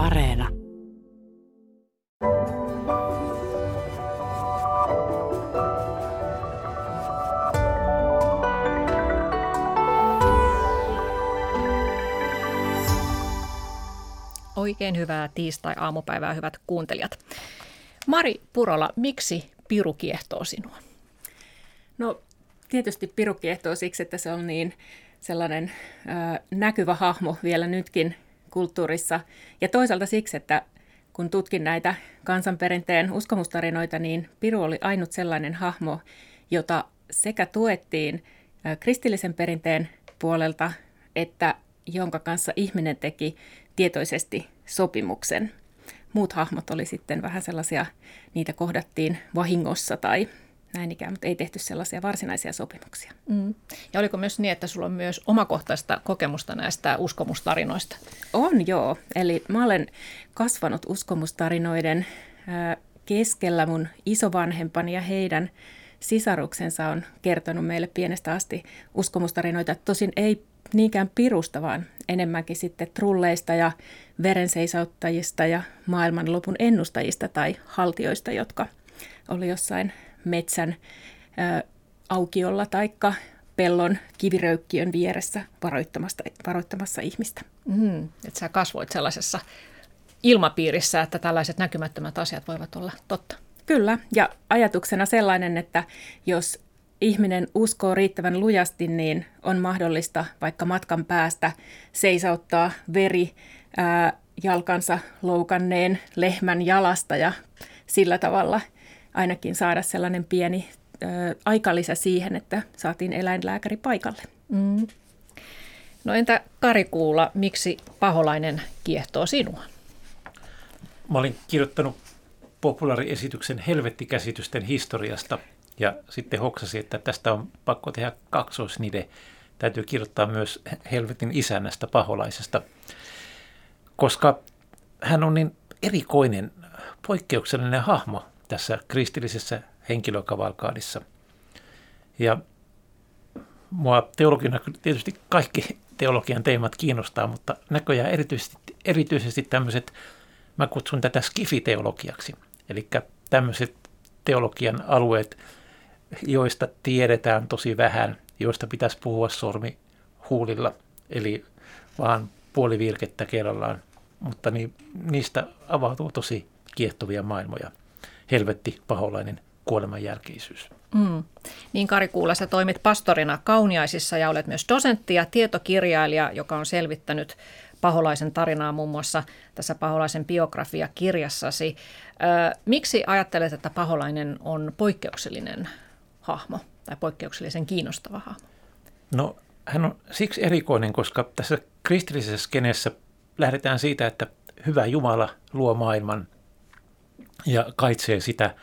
Areena. Oikein hyvää tiistai-aamupäivää, hyvät kuuntelijat. Mari Purola, miksi piru kiehtoo sinua? No tietysti piru kiehtoo siksi, että se on niin sellainen ö, näkyvä hahmo vielä nytkin kulttuurissa. Ja toisaalta siksi, että kun tutkin näitä kansanperinteen uskomustarinoita, niin Piru oli ainut sellainen hahmo, jota sekä tuettiin kristillisen perinteen puolelta, että jonka kanssa ihminen teki tietoisesti sopimuksen. Muut hahmot oli sitten vähän sellaisia, niitä kohdattiin vahingossa tai näin ikään, mutta ei tehty sellaisia varsinaisia sopimuksia. Mm. Ja oliko myös niin, että sulla on myös omakohtaista kokemusta näistä uskomustarinoista? On joo, eli mä olen kasvanut uskomustarinoiden keskellä mun isovanhempani ja heidän sisaruksensa on kertonut meille pienestä asti uskomustarinoita. Tosin ei niinkään pirusta, vaan enemmänkin sitten trulleista ja verenseisauttajista ja maailmanlopun ennustajista tai haltioista, jotka oli jossain metsän ä, aukiolla taikka pellon kiviröykkiön vieressä varoittamassa, varoittamassa ihmistä. Mm, että sä kasvoit sellaisessa ilmapiirissä, että tällaiset näkymättömät asiat voivat olla totta. Kyllä, ja ajatuksena sellainen, että jos ihminen uskoo riittävän lujasti, niin on mahdollista vaikka matkan päästä seisauttaa veri ää, jalkansa loukanneen lehmän jalasta ja sillä tavalla ainakin saada sellainen pieni ää, aikalisä siihen, että saatiin eläinlääkäri paikalle. Mm. No entä Kari Kuula, miksi paholainen kiehtoo sinua? Mä olin kirjoittanut populaariesityksen helvettikäsitysten historiasta ja sitten hoksasi, että tästä on pakko tehdä kaksoisnide. Täytyy kirjoittaa myös helvetin isännästä paholaisesta, koska hän on niin erikoinen, poikkeuksellinen hahmo tässä kristillisessä henkilökavalkaadissa. Ja mua teologina tietysti kaikki teologian teemat kiinnostaa, mutta näköjään erityisesti, erityisesti tämmöiset, mä kutsun tätä skifiteologiaksi. Eli tämmöiset teologian alueet, joista tiedetään tosi vähän, joista pitäisi puhua sormi huulilla, eli vaan puoli virkettä kerrallaan, mutta niin, niistä avautuu tosi kiehtovia maailmoja. Helvetti, paholainen, kuoleman jälkeisyys. Mm. Niin Kari Kuula, sä toimit pastorina Kauniaisissa ja olet myös dosentti ja tietokirjailija, joka on selvittänyt paholaisen tarinaa muun muassa tässä paholaisen biografia-kirjassasi. Miksi ajattelet, että paholainen on poikkeuksellinen hahmo tai poikkeuksellisen kiinnostava hahmo? No hän on siksi erikoinen, koska tässä kristillisessä skeneessä lähdetään siitä, että hyvä Jumala luo maailman ja kaitsee sitä.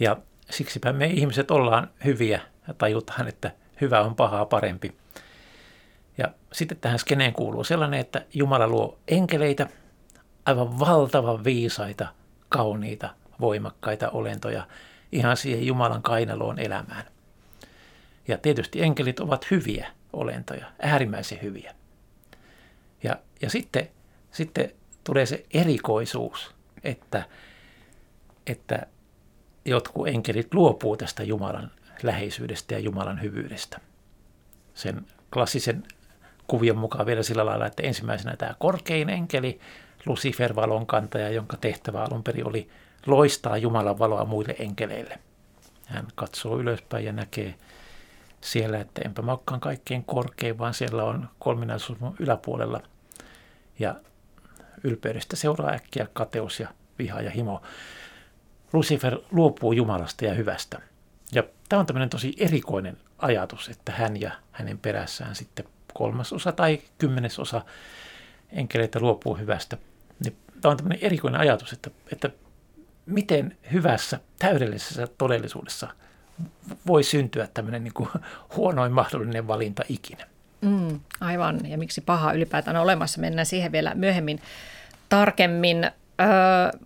Ja siksipä me ihmiset ollaan hyviä ja tajutaan, että hyvä on pahaa parempi. Ja sitten tähän skeneen kuuluu sellainen, että Jumala luo enkeleitä, aivan valtavan viisaita, kauniita, voimakkaita olentoja ihan siihen Jumalan kainaloon elämään. Ja tietysti enkelit ovat hyviä olentoja, äärimmäisen hyviä. Ja, ja sitten, sitten tulee se erikoisuus, että, että jotkut enkelit luopuu tästä Jumalan läheisyydestä ja Jumalan hyvyydestä. Sen klassisen kuvion mukaan vielä sillä lailla, että ensimmäisenä tämä korkein enkeli, Lucifer valon kantaja, jonka tehtävä alun perin oli loistaa Jumalan valoa muille enkeleille. Hän katsoo ylöspäin ja näkee siellä, että enpä mä olekaan kaikkein korkein, vaan siellä on kolminaisuus yläpuolella. Ja ylpeydestä seuraa äkkiä kateus ja viha ja himo. Lucifer luopuu Jumalasta ja hyvästä. Ja tämä on tämmöinen tosi erikoinen ajatus, että hän ja hänen perässään sitten kolmasosa tai kymmenesosa enkeleitä luopuu hyvästä. Niin tämä on tämmöinen erikoinen ajatus, että, että miten hyvässä, täydellisessä todellisuudessa voi syntyä tämmöinen niin kuin huonoin mahdollinen valinta ikinä. Mm, aivan, ja miksi paha ylipäätään on olemassa, mennään siihen vielä myöhemmin tarkemmin. Öö,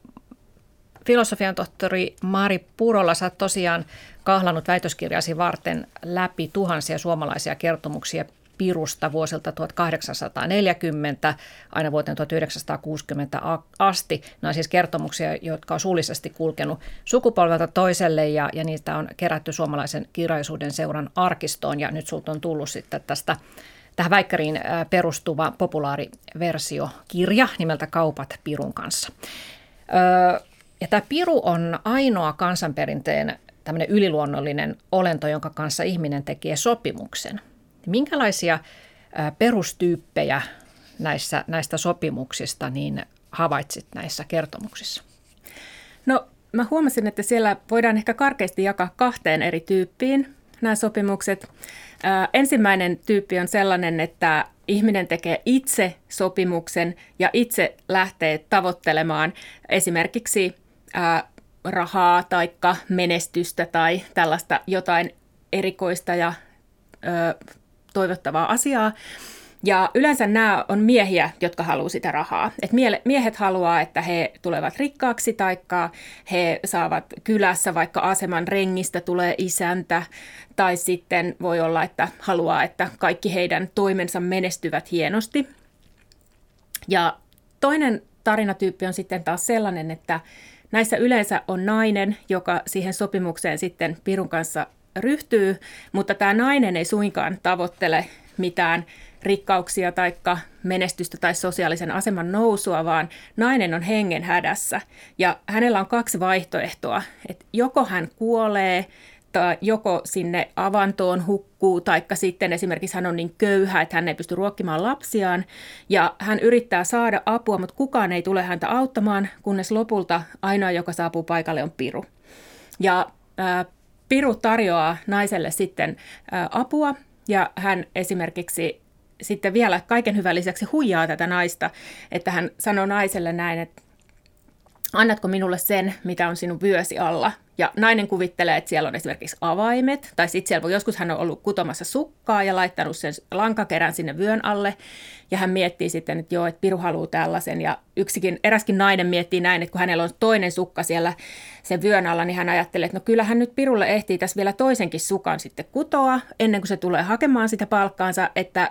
filosofian tohtori Mari Purola, sä tosiaan kahlannut väitöskirjasi varten läpi tuhansia suomalaisia kertomuksia pirusta vuosilta 1840 aina vuoteen 1960 asti. Nämä on siis kertomuksia, jotka on suullisesti kulkenut sukupolvelta toiselle ja, ja niitä on kerätty suomalaisen kirjallisuuden seuran arkistoon ja nyt sulta on tullut sitten tästä tähän väikkäriin perustuva populaariversiokirja nimeltä Kaupat Pirun kanssa. Ja tämä piru on ainoa kansanperinteen tämmöinen yliluonnollinen olento, jonka kanssa ihminen tekee sopimuksen. Minkälaisia perustyyppejä näissä, näistä sopimuksista niin havaitsit näissä kertomuksissa? No mä huomasin, että siellä voidaan ehkä karkeasti jakaa kahteen eri tyyppiin nämä sopimukset. Ensimmäinen tyyppi on sellainen, että ihminen tekee itse sopimuksen ja itse lähtee tavoittelemaan esimerkiksi ää, rahaa tai menestystä tai tällaista jotain erikoista ja ö, toivottavaa asiaa. Ja yleensä nämä on miehiä, jotka haluaa sitä rahaa. Et miehet haluaa, että he tulevat rikkaaksi, taikka he saavat kylässä vaikka aseman rengistä tulee isäntä, tai sitten voi olla, että haluaa, että kaikki heidän toimensa menestyvät hienosti. Ja toinen tarinatyyppi on sitten taas sellainen, että näissä yleensä on nainen, joka siihen sopimukseen sitten Pirun kanssa ryhtyy, mutta tämä nainen ei suinkaan tavoittele mitään rikkauksia tai menestystä tai sosiaalisen aseman nousua, vaan nainen on hengen hädässä. Ja hänellä on kaksi vaihtoehtoa, että joko hän kuolee tai joko sinne avantoon hukkuu, taikka sitten esimerkiksi hän on niin köyhä, että hän ei pysty ruokkimaan lapsiaan, ja hän yrittää saada apua, mutta kukaan ei tule häntä auttamaan, kunnes lopulta ainoa, joka saapuu paikalle, on Piru. Ja ää, Piru tarjoaa naiselle sitten ää, apua, ja hän esimerkiksi sitten vielä kaiken hyvän lisäksi huijaa tätä naista, että hän sanoo naiselle näin, että annatko minulle sen, mitä on sinun vyösi alla? Ja nainen kuvittelee, että siellä on esimerkiksi avaimet, tai sitten siellä joskus hän on ollut kutomassa sukkaa ja laittanut sen lankakerän sinne vyön alle, ja hän miettii sitten, että joo, että Piru haluaa tällaisen, ja yksikin, eräskin nainen miettii näin, että kun hänellä on toinen sukka siellä sen vyön alla, niin hän ajattelee, että no kyllähän nyt Pirulle ehtii tässä vielä toisenkin sukan sitten kutoa, ennen kuin se tulee hakemaan sitä palkkaansa, että,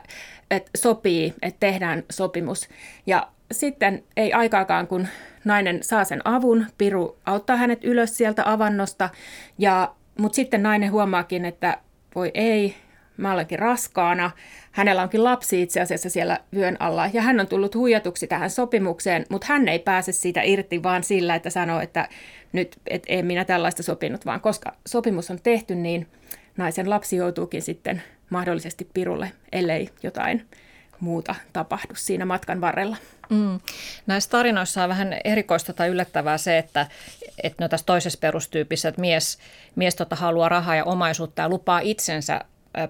että sopii, että tehdään sopimus. Ja sitten ei aikaakaan, kun nainen saa sen avun, Piru auttaa hänet ylös sieltä avannosta, ja, mutta sitten nainen huomaakin, että voi ei, mä olenkin raskaana, hänellä onkin lapsi itse asiassa siellä vyön alla, ja hän on tullut huijatuksi tähän sopimukseen, mutta hän ei pääse siitä irti vaan sillä, että sanoo, että nyt et en minä tällaista sopinut, vaan koska sopimus on tehty, niin naisen lapsi joutuukin sitten mahdollisesti Pirulle, ellei jotain muuta tapahdu siinä matkan varrella. Mm. Näissä tarinoissa on vähän erikoista tai yllättävää se, että, että no tässä toisessa perustyypissä, että mies, mies tota haluaa rahaa ja omaisuutta ja lupaa itsensä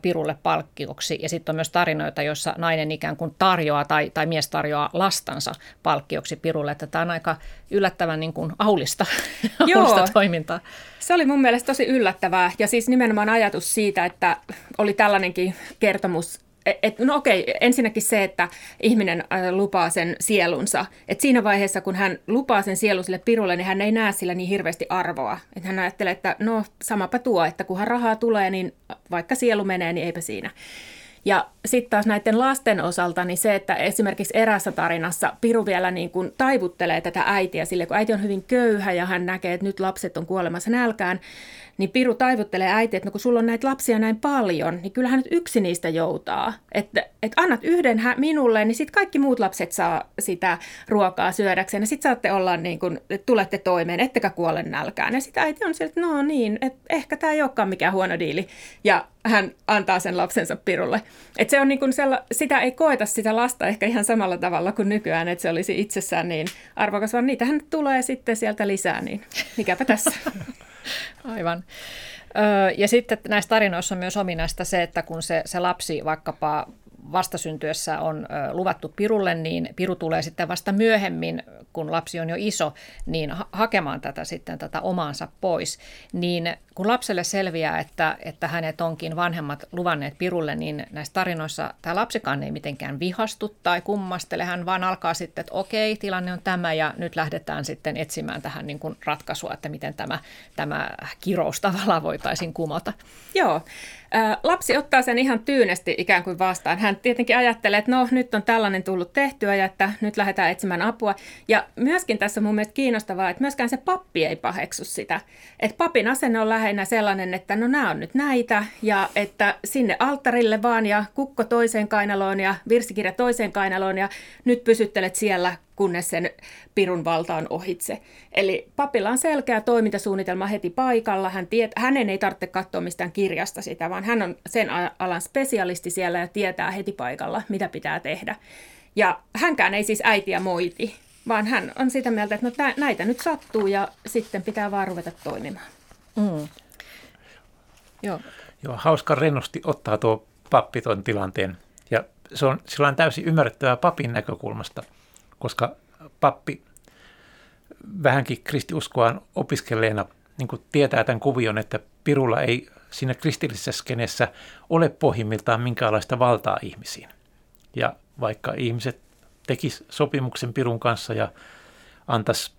pirulle palkkioksi. Ja sitten on myös tarinoita, joissa nainen ikään kuin tarjoaa tai, tai mies tarjoaa lastansa palkkioksi pirulle. Että tämä on aika yllättävän niin kuin aulista, aulista toimintaa. Se oli mun mielestä tosi yllättävää. Ja siis nimenomaan ajatus siitä, että oli tällainenkin kertomus et, no okei, ensinnäkin se, että ihminen äh, lupaa sen sielunsa. Et siinä vaiheessa, kun hän lupaa sen sielun sille pirulle, niin hän ei näe sillä niin hirveästi arvoa. Et hän ajattelee, että no samapa tuo, että kunhan rahaa tulee, niin vaikka sielu menee, niin eipä siinä. Ja sitten taas näiden lasten osalta, niin se, että esimerkiksi erässä tarinassa Piru vielä niin kuin taivuttelee tätä äitiä sille, kun äiti on hyvin köyhä ja hän näkee, että nyt lapset on kuolemassa nälkään, niin Piru taivuttelee äiti, että no kun sulla on näitä lapsia näin paljon, niin kyllähän nyt yksi niistä joutaa. Että, että annat yhden minulle, niin sitten kaikki muut lapset saa sitä ruokaa syödäkseen. Ja sitten saatte olla niin kuin, että tulette toimeen, ettekä kuole nälkään. Ja sitten äiti on sieltä, että no niin, että ehkä tämä ei olekaan mikään huono diili. Ja hän antaa sen lapsensa Pirulle. Että se on niin kuin sella, sitä ei koeta sitä lasta ehkä ihan samalla tavalla kuin nykyään, että se olisi itsessään niin arvokas, vaan niitähän tulee sitten sieltä lisää, niin mikäpä tässä. Aivan. Ja sitten näissä tarinoissa on myös ominaista se, että kun se, se lapsi vaikkapa vastasyntyessä on luvattu pirulle, niin piru tulee sitten vasta myöhemmin, kun lapsi on jo iso, niin hakemaan tätä sitten tätä omaansa pois. Niin kun lapselle selviää, että, että hänet onkin vanhemmat luvanneet pirulle, niin näissä tarinoissa tämä lapsikaan ei mitenkään vihastu tai kummastele, hän vaan alkaa sitten, että okei, tilanne on tämä ja nyt lähdetään sitten etsimään tähän niin kuin ratkaisua, että miten tämä, tämä kirous tavallaan voitaisiin kumota. Joo, Lapsi ottaa sen ihan tyynesti ikään kuin vastaan. Hän tietenkin ajattelee, että no nyt on tällainen tullut tehtyä ja että nyt lähdetään etsimään apua. Ja myöskin tässä on mun mielestä kiinnostavaa, että myöskään se pappi ei paheksu sitä. Että papin asenne on lähinnä sellainen, että no nämä on nyt näitä ja että sinne alttarille vaan ja kukko toiseen kainaloon ja virsikirja toiseen kainaloon ja nyt pysyttelet siellä kunnes sen pirun valta on ohitse. Eli papilla on selkeä toimintasuunnitelma heti paikalla. Hän tiet, hänen ei tarvitse katsoa mistään kirjasta sitä, vaan hän on sen alan spesialisti siellä ja tietää heti paikalla, mitä pitää tehdä. Ja hänkään ei siis äitiä moiti, vaan hän on sitä mieltä, että no näitä nyt sattuu ja sitten pitää vaan ruveta toimimaan. Mm. Joo. Joo, hauska rennosti ottaa tuo pappi tuon tilanteen. Ja se on sillä täysin ymmärrettävää papin näkökulmasta – koska pappi vähänkin kristiuskoaan opiskelleena niin tietää tämän kuvion, että pirulla ei siinä kristillisessä skenessä ole pohjimmiltaan minkäänlaista valtaa ihmisiin. Ja vaikka ihmiset tekis sopimuksen pirun kanssa ja antaisi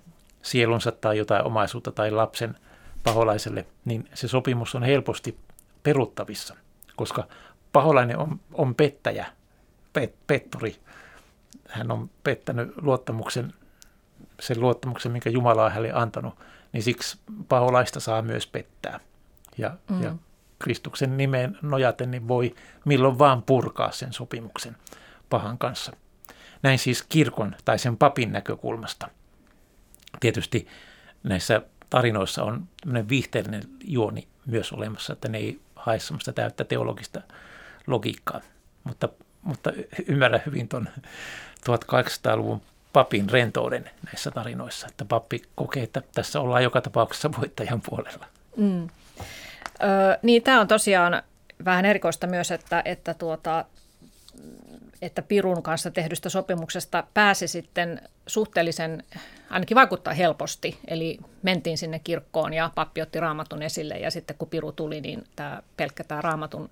sielunsa tai jotain omaisuutta tai lapsen paholaiselle, niin se sopimus on helposti peruttavissa, koska paholainen on, on pettäjä, pet, petturi, hän on pettänyt luottamuksen, sen luottamuksen, minkä Jumala on hänelle antanut, niin siksi paholaista saa myös pettää. Ja, mm. ja Kristuksen nimeen nojaten niin voi milloin vaan purkaa sen sopimuksen pahan kanssa. Näin siis kirkon tai sen papin näkökulmasta. Tietysti näissä tarinoissa on viihteellinen juoni myös olemassa, että ne ei hae sellaista täyttä teologista logiikkaa. Mutta, mutta ymmärrän hyvin tuon 1800-luvun papin rentouden näissä tarinoissa, että pappi kokee, että tässä ollaan joka tapauksessa voittajan puolella. Mm. Ö, niin tämä on tosiaan vähän erikoista myös, että, että, tuota, että Pirun kanssa tehdystä sopimuksesta pääsi sitten suhteellisen, ainakin vaikuttaa helposti, eli mentiin sinne kirkkoon ja pappi otti raamatun esille ja sitten kun Piru tuli, niin tämä pelkkä tämä raamatun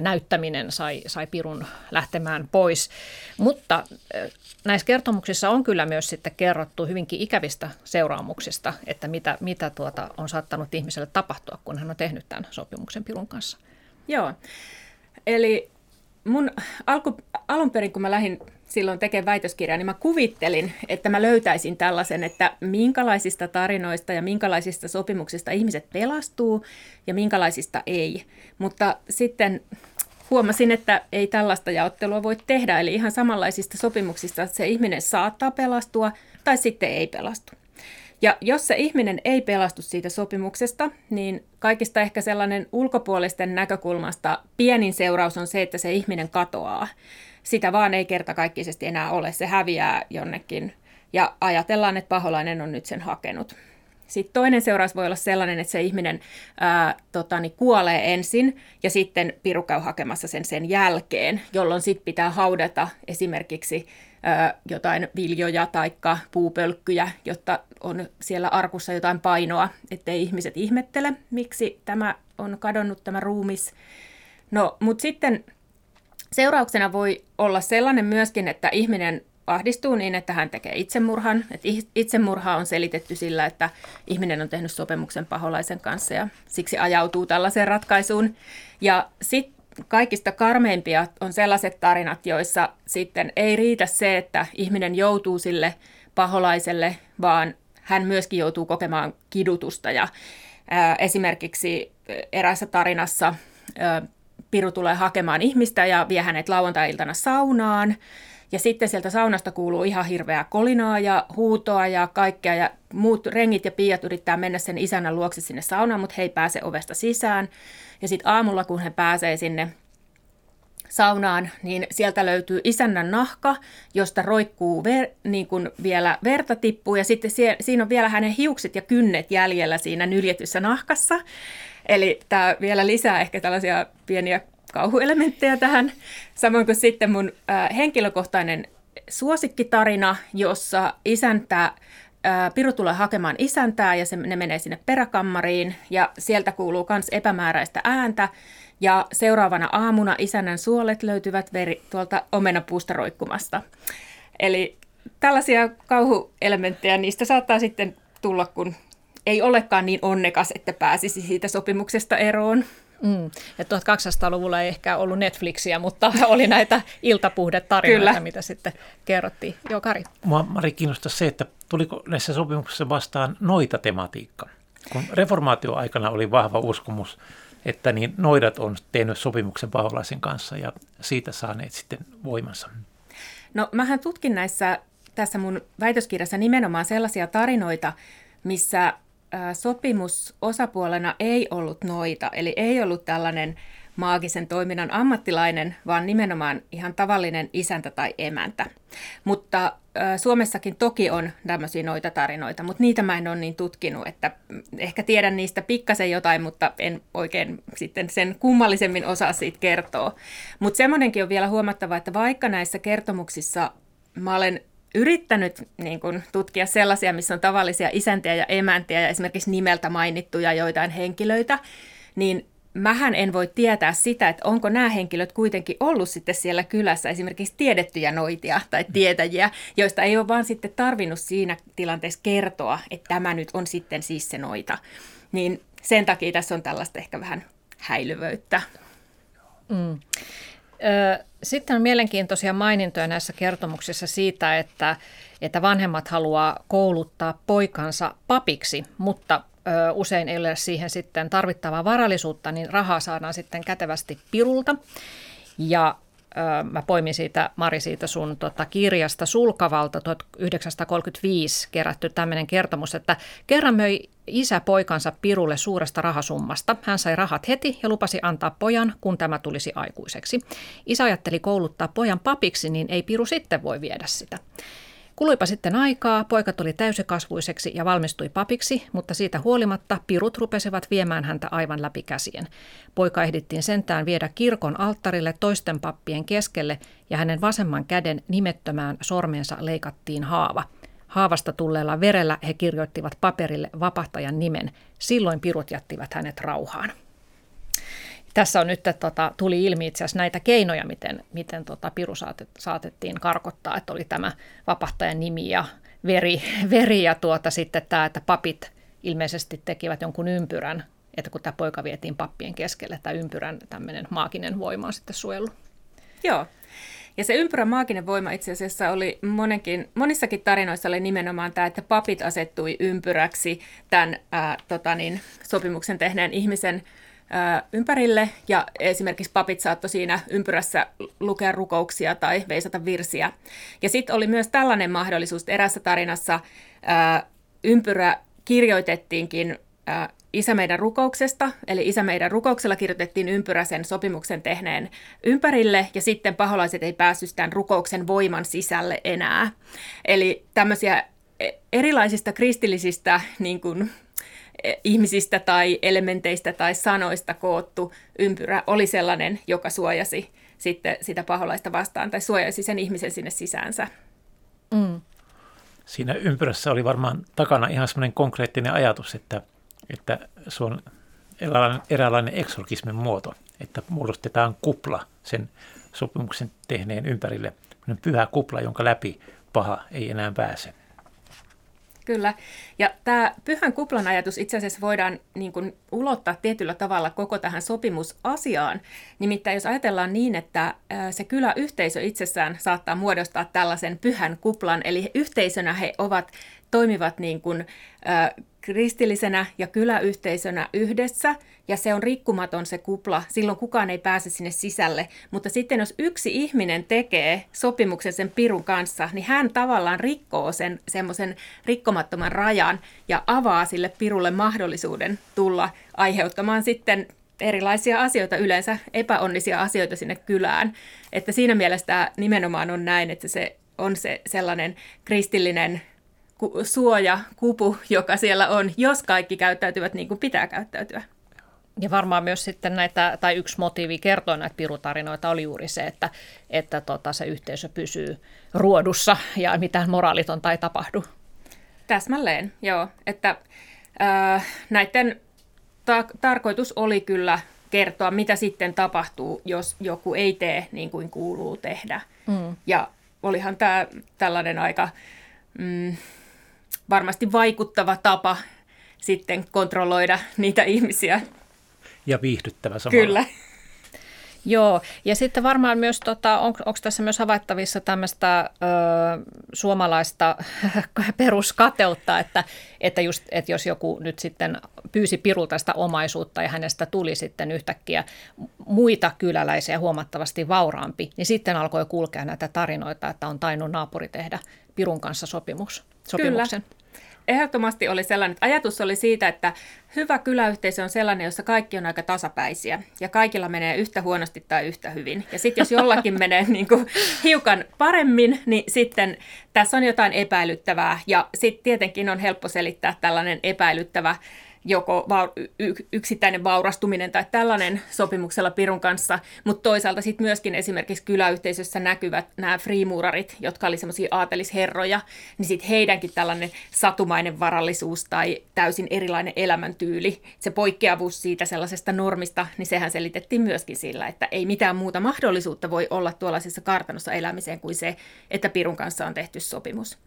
näyttäminen sai, sai Pirun lähtemään pois. Mutta näissä kertomuksissa on kyllä myös sitten kerrottu hyvinkin ikävistä seuraamuksista, että mitä, mitä tuota on saattanut ihmiselle tapahtua, kun hän on tehnyt tämän sopimuksen Pirun kanssa. Joo, eli mun alku, alun perin, kun mä lähdin silloin tekemään väitöskirjaa, niin mä kuvittelin, että mä löytäisin tällaisen, että minkälaisista tarinoista ja minkälaisista sopimuksista ihmiset pelastuu ja minkälaisista ei. Mutta sitten huomasin, että ei tällaista jaottelua voi tehdä, eli ihan samanlaisista sopimuksista se ihminen saattaa pelastua tai sitten ei pelastu. Ja jos se ihminen ei pelastu siitä sopimuksesta, niin kaikista ehkä sellainen ulkopuolisten näkökulmasta pienin seuraus on se, että se ihminen katoaa. Sitä vaan ei kertakaikkisesti enää ole, se häviää jonnekin ja ajatellaan, että paholainen on nyt sen hakenut. Sitten toinen seuraus voi olla sellainen, että se ihminen ää, tota, niin kuolee ensin ja sitten piru käy hakemassa sen sen jälkeen, jolloin sitten pitää haudata esimerkiksi ää, jotain viljoja tai puupölkkyjä, jotta on siellä arkussa jotain painoa, ettei ihmiset ihmettele, miksi tämä on kadonnut tämä ruumis. No, mutta sitten seurauksena voi olla sellainen myöskin, että ihminen ahdistuu niin, että hän tekee itsemurhan. Et itsemurha on selitetty sillä, että ihminen on tehnyt sopimuksen paholaisen kanssa ja siksi ajautuu tällaiseen ratkaisuun. Ja sitten kaikista karmeimpia on sellaiset tarinat, joissa sitten ei riitä se, että ihminen joutuu sille paholaiselle, vaan hän myöskin joutuu kokemaan kidutusta. Ja ää, esimerkiksi erässä tarinassa ää, Piru tulee hakemaan ihmistä ja vie hänet lauantai-iltana saunaan. Ja sitten sieltä saunasta kuuluu ihan hirveää kolinaa ja huutoa ja kaikkea. Ja muut rengit ja piiat yrittää mennä sen isänän luokse sinne saunaan, mutta he ei pääse ovesta sisään. Ja sitten aamulla, kun he pääsee sinne saunaan, niin sieltä löytyy isännän nahka, josta roikkuu ver, niin kuin vielä verta tippuu. Ja sitten sie, siinä on vielä hänen hiukset ja kynnet jäljellä siinä nyljetyssä nahkassa. Eli tämä vielä lisää ehkä tällaisia pieniä kauhuelementtejä tähän, samoin kuin sitten mun äh, henkilökohtainen suosikkitarina, jossa isäntä Piru tulee hakemaan isäntää ja se, ne menee sinne peräkammariin ja sieltä kuuluu myös epämääräistä ääntä. Ja seuraavana aamuna isännän suolet löytyvät veri, tuolta omenapuusta roikkumasta. Eli tällaisia kauhuelementtejä, niistä saattaa sitten tulla, kun ei olekaan niin onnekas, että pääsisi siitä sopimuksesta eroon. Mm. Ja 1800-luvulla ei ehkä ollut Netflixiä, mutta oli näitä iltapuhdetarinoita, Kyllä. mitä sitten kerrottiin. Joo, Kari. Mua Mari kiinnostaa se, että tuliko näissä sopimuksissa vastaan noita tematiikka. Kun reformaatioaikana oli vahva uskomus, että niin noidat on tehnyt sopimuksen paholaisen kanssa ja siitä saaneet sitten voimansa. No mähän tutkin näissä tässä mun väitöskirjassa nimenomaan sellaisia tarinoita, missä sopimusosapuolena ei ollut noita, eli ei ollut tällainen maagisen toiminnan ammattilainen, vaan nimenomaan ihan tavallinen isäntä tai emäntä. Mutta Suomessakin toki on tämmöisiä noita tarinoita, mutta niitä mä en ole niin tutkinut, että ehkä tiedän niistä pikkasen jotain, mutta en oikein sitten sen kummallisemmin osaa siitä kertoa. Mutta semmoinenkin on vielä huomattava, että vaikka näissä kertomuksissa mä olen yrittänyt niin kuin, tutkia sellaisia, missä on tavallisia isäntiä ja emäntiä ja esimerkiksi nimeltä mainittuja joitain henkilöitä, niin mähän en voi tietää sitä, että onko nämä henkilöt kuitenkin ollut sitten siellä kylässä esimerkiksi tiedettyjä noitia tai tietäjiä, joista ei ole vaan sitten tarvinnut siinä tilanteessa kertoa, että tämä nyt on sitten siis se noita. Niin sen takia tässä on tällaista ehkä vähän häilyvöyttä. Mm. Sitten on mielenkiintoisia mainintoja näissä kertomuksissa siitä, että, että vanhemmat haluaa kouluttaa poikansa papiksi, mutta usein ei ole siihen sitten tarvittavaa varallisuutta, niin rahaa saadaan sitten kätevästi pirulta. Ja mä poimin siitä, Mari, siitä sun tota, kirjasta Sulkavalta 1935 kerätty tämmöinen kertomus, että kerran möi isä poikansa Pirulle suuresta rahasummasta. Hän sai rahat heti ja lupasi antaa pojan, kun tämä tulisi aikuiseksi. Isä ajatteli kouluttaa pojan papiksi, niin ei Piru sitten voi viedä sitä. Kuluipa sitten aikaa, poika tuli täysikasvuiseksi ja valmistui papiksi, mutta siitä huolimatta pirut rupesivat viemään häntä aivan läpi käsien. Poika ehdittiin sentään viedä kirkon alttarille toisten pappien keskelle ja hänen vasemman käden nimettömään sormensa leikattiin haava. Haavasta tulleella verellä he kirjoittivat paperille vapahtajan nimen. Silloin pirut jättivät hänet rauhaan tässä on nyt, tota, tuli ilmi itse asiassa näitä keinoja, miten, miten tota, Piru saatet, saatettiin karkottaa, että oli tämä vapahtajan nimi ja veri, veri ja tuota, sitten tämä, että papit ilmeisesti tekivät jonkun ympyrän, että kun tämä poika vietiin pappien keskelle, tämä ympyrän tämmöinen maaginen voima on sitten suojellut. Joo, ja se ympyrän maaginen voima itse asiassa oli monenkin, monissakin tarinoissa oli nimenomaan tämä, että papit asettui ympyräksi tämän ää, tota niin, sopimuksen tehneen ihmisen ympärille ja esimerkiksi papit saattoi siinä ympyrässä lukea rukouksia tai veisata virsiä. Ja sitten oli myös tällainen mahdollisuus, että erässä tarinassa ää, ympyrä kirjoitettiinkin ää, Isä meidän rukouksesta, eli Isä meidän rukouksella kirjoitettiin ympyrä sen sopimuksen tehneen ympärille, ja sitten paholaiset ei päässyt tämän rukouksen voiman sisälle enää. Eli tämmöisiä e, erilaisista kristillisistä niin kuin, ihmisistä tai elementeistä tai sanoista koottu ympyrä oli sellainen, joka suojasi sitten sitä paholaista vastaan tai suojasi sen ihmisen sinne sisäänsä. Mm. Siinä ympyrässä oli varmaan takana ihan semmoinen konkreettinen ajatus, että, että se on eräänlainen, eräänlainen eksorkismin muoto, että muodostetaan kupla sen sopimuksen tehneen ympärille, pyhä kupla, jonka läpi paha ei enää pääse. Kyllä. Ja tämä pyhän kuplan ajatus itse asiassa voidaan niin kuin, ulottaa tietyllä tavalla koko tähän sopimusasiaan. Nimittäin jos ajatellaan niin, että se kyläyhteisö itsessään saattaa muodostaa tällaisen pyhän kuplan, eli yhteisönä he ovat toimivat niin kuin, kristillisenä ja kyläyhteisönä yhdessä, ja se on rikkumaton se kupla, silloin kukaan ei pääse sinne sisälle. Mutta sitten jos yksi ihminen tekee sopimuksen sen pirun kanssa, niin hän tavallaan rikkoo sen semmoisen rikkomattoman rajan ja avaa sille pirulle mahdollisuuden tulla aiheuttamaan sitten erilaisia asioita, yleensä epäonnisia asioita sinne kylään. Että siinä mielessä tämä nimenomaan on näin, että se on se sellainen kristillinen suoja, kupu, joka siellä on, jos kaikki käyttäytyvät niin kuin pitää käyttäytyä. Ja varmaan myös sitten näitä, tai yksi motiivi kertoa näitä pirutarinoita oli juuri se, että, että tota, se yhteisö pysyy ruodussa ja mitään moraalitonta ei tapahdu. Täsmälleen, joo. Että äh, näiden ta- tarkoitus oli kyllä kertoa, mitä sitten tapahtuu, jos joku ei tee niin kuin kuuluu tehdä. Mm. Ja olihan tämä tällainen aika mm, varmasti vaikuttava tapa sitten kontrolloida niitä ihmisiä. Ja viihdyttävä samalla. Kyllä. Joo, ja sitten varmaan myös, tota, on, onko tässä myös havaittavissa tämmöistä ö, suomalaista peruskateutta, että, että, just, että jos joku nyt sitten pyysi pirulta sitä omaisuutta ja hänestä tuli sitten yhtäkkiä muita kyläläisiä huomattavasti vauraampi, niin sitten alkoi kulkea näitä tarinoita, että on tainnut naapuri tehdä pirun kanssa sopimus, sopimuksen. Kyllä ehdottomasti oli sellainen, että ajatus oli siitä, että hyvä kyläyhteisö on sellainen, jossa kaikki on aika tasapäisiä ja kaikilla menee yhtä huonosti tai yhtä hyvin. Ja sitten jos jollakin menee niin kuin hiukan paremmin, niin sitten tässä on jotain epäilyttävää ja sitten tietenkin on helppo selittää tällainen epäilyttävä joko yksittäinen vaurastuminen tai tällainen sopimuksella Pirun kanssa, mutta toisaalta sitten myöskin esimerkiksi kyläyhteisössä näkyvät nämä freemuurarit, jotka oli semmoisia aatelisherroja, niin sitten heidänkin tällainen satumainen varallisuus tai täysin erilainen elämäntyyli, se poikkeavuus siitä sellaisesta normista, niin sehän selitettiin myöskin sillä, että ei mitään muuta mahdollisuutta voi olla tuollaisessa kartanossa elämiseen kuin se, että Pirun kanssa on tehty sopimus.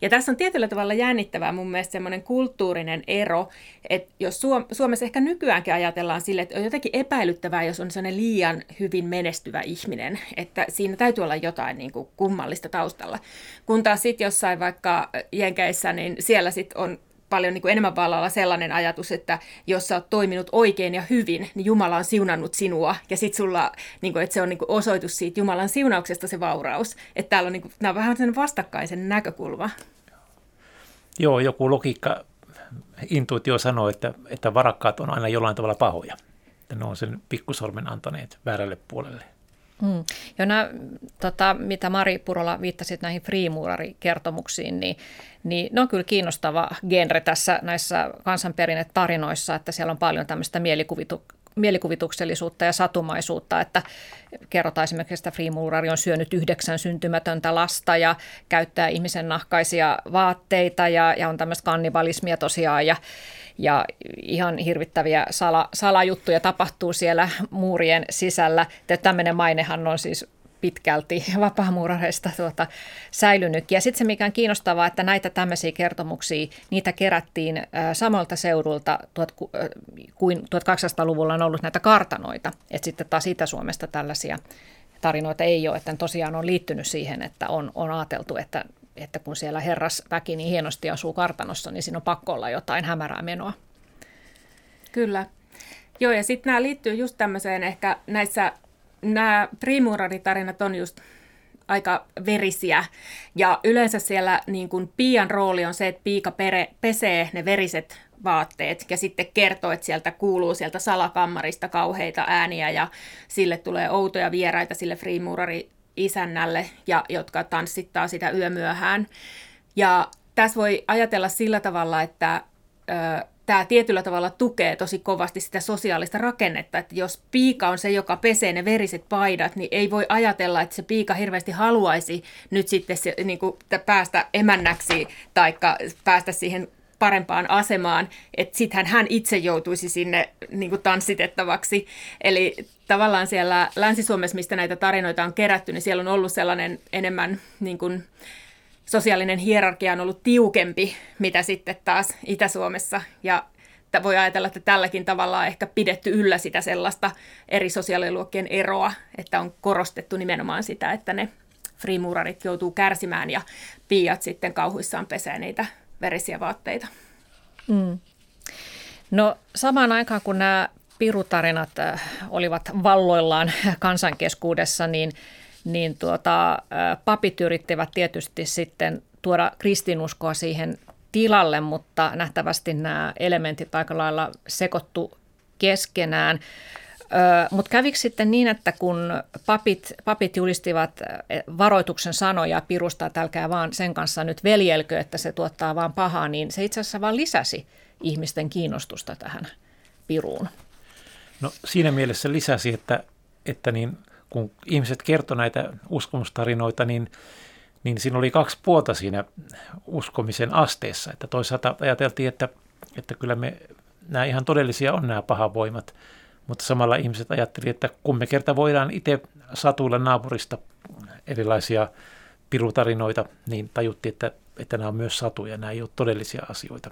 Ja tässä on tietyllä tavalla jännittävää mun mielestä semmoinen kulttuurinen ero, että jos Suomessa ehkä nykyäänkin ajatellaan sille, että on jotenkin epäilyttävää, jos on sellainen liian hyvin menestyvä ihminen, että siinä täytyy olla jotain niin kuin kummallista taustalla. Kun taas sitten jossain vaikka Jenkeissä, niin siellä sitten on paljon niin kuin enemmän vallalla sellainen ajatus, että jos sä oot toiminut oikein ja hyvin, niin Jumala on siunannut sinua. Ja sitten sulla, niin kuin, että se on niin kuin osoitus siitä Jumalan siunauksesta se vauraus. Että täällä on, niin kuin, nämä on vähän sen vastakkaisen näkökulma. Joo, joku logiikka, intuitio sanoo, että, että varakkaat on aina jollain tavalla pahoja. Että ne on sen pikkusormen antaneet väärälle puolelle. Mm. Ja nämä, tota, mitä Mari Purola viittasit näihin freemuurari-kertomuksiin, niin, niin ne on kyllä kiinnostava genre tässä näissä kansanperinnetarinoissa, että siellä on paljon tämmöistä mielikuvitu, mielikuvituksellisuutta ja satumaisuutta, että kerrotaan esimerkiksi, että freemuurari on syönyt yhdeksän syntymätöntä lasta ja käyttää ihmisen nahkaisia vaatteita ja, ja on tämmöistä kannibalismia tosiaan ja, ja ihan hirvittäviä sala, salajuttuja tapahtuu siellä muurien sisällä. Tämmöinen mainehan on siis pitkälti vapaamuurareista tuota, säilynyt. Ja sitten se, mikä on kiinnostavaa, että näitä tämmöisiä kertomuksia, niitä kerättiin samalta seudulta tuot, kuin 1800-luvulla on ollut näitä kartanoita. Että sitten taas Itä-Suomesta tällaisia tarinoita ei ole, että tosiaan on liittynyt siihen, että on, on ajateltu, että että kun siellä herras väki niin hienosti asuu kartanossa, niin siinä on pakko olla jotain hämärää menoa. Kyllä. Joo, ja sitten nämä liittyy just tämmöiseen ehkä näissä, nämä primuraritarinat on just aika verisiä. Ja yleensä siellä niin kuin piian rooli on se, että piika pere, pesee ne veriset vaatteet ja sitten kertoo, että sieltä kuuluu sieltä salakammarista kauheita ääniä ja sille tulee outoja vieraita sille freemurari isännälle, ja jotka tanssittaa sitä yömyöhään. Ja tässä voi ajatella sillä tavalla, että ö, tämä tietyllä tavalla tukee tosi kovasti sitä sosiaalista rakennetta, että jos piika on se, joka pesee ne veriset paidat, niin ei voi ajatella, että se piika hirveästi haluaisi nyt sitten se, niin kuin, päästä emännäksi tai päästä siihen parempaan asemaan, että sittenhän hän itse joutuisi sinne niin kuin tanssitettavaksi. Eli tavallaan siellä Länsi-Suomessa, mistä näitä tarinoita on kerätty, niin siellä on ollut sellainen enemmän niin kuin, sosiaalinen hierarkia on ollut tiukempi, mitä sitten taas Itä-Suomessa. Ja voi ajatella, että tälläkin tavalla on ehkä pidetty yllä sitä sellaista eri sosiaaliluokkien eroa, että on korostettu nimenomaan sitä, että ne freemurarit joutuu kärsimään ja piiat sitten kauhuissaan pesee niitä verisiä vaatteita. Mm. No samaan aikaan kun nämä pirutarinat äh, olivat valloillaan kansankeskuudessa, niin, niin tuota, äh, papit yrittivät tietysti sitten tuoda kristinuskoa siihen tilalle, mutta nähtävästi nämä elementit aika lailla sekoittu keskenään. Mutta kävikö sitten niin, että kun papit, papit julistivat varoituksen sanoja pirusta, että älkää vaan sen kanssa nyt veljelkö, että se tuottaa vaan pahaa, niin se itse asiassa vaan lisäsi ihmisten kiinnostusta tähän piruun. No siinä mielessä lisäsi, että, että niin, kun ihmiset kertoi näitä uskomustarinoita, niin, niin siinä oli kaksi puolta siinä uskomisen asteessa. Että toisaalta ajateltiin, että, että kyllä me nämä ihan todellisia on nämä pahavoimat, mutta samalla ihmiset ajattelivat, että kun me kerta voidaan itse satuilla naapurista erilaisia pirutarinoita, niin tajuttiin, että, että nämä on myös satuja, nämä ei ole todellisia asioita.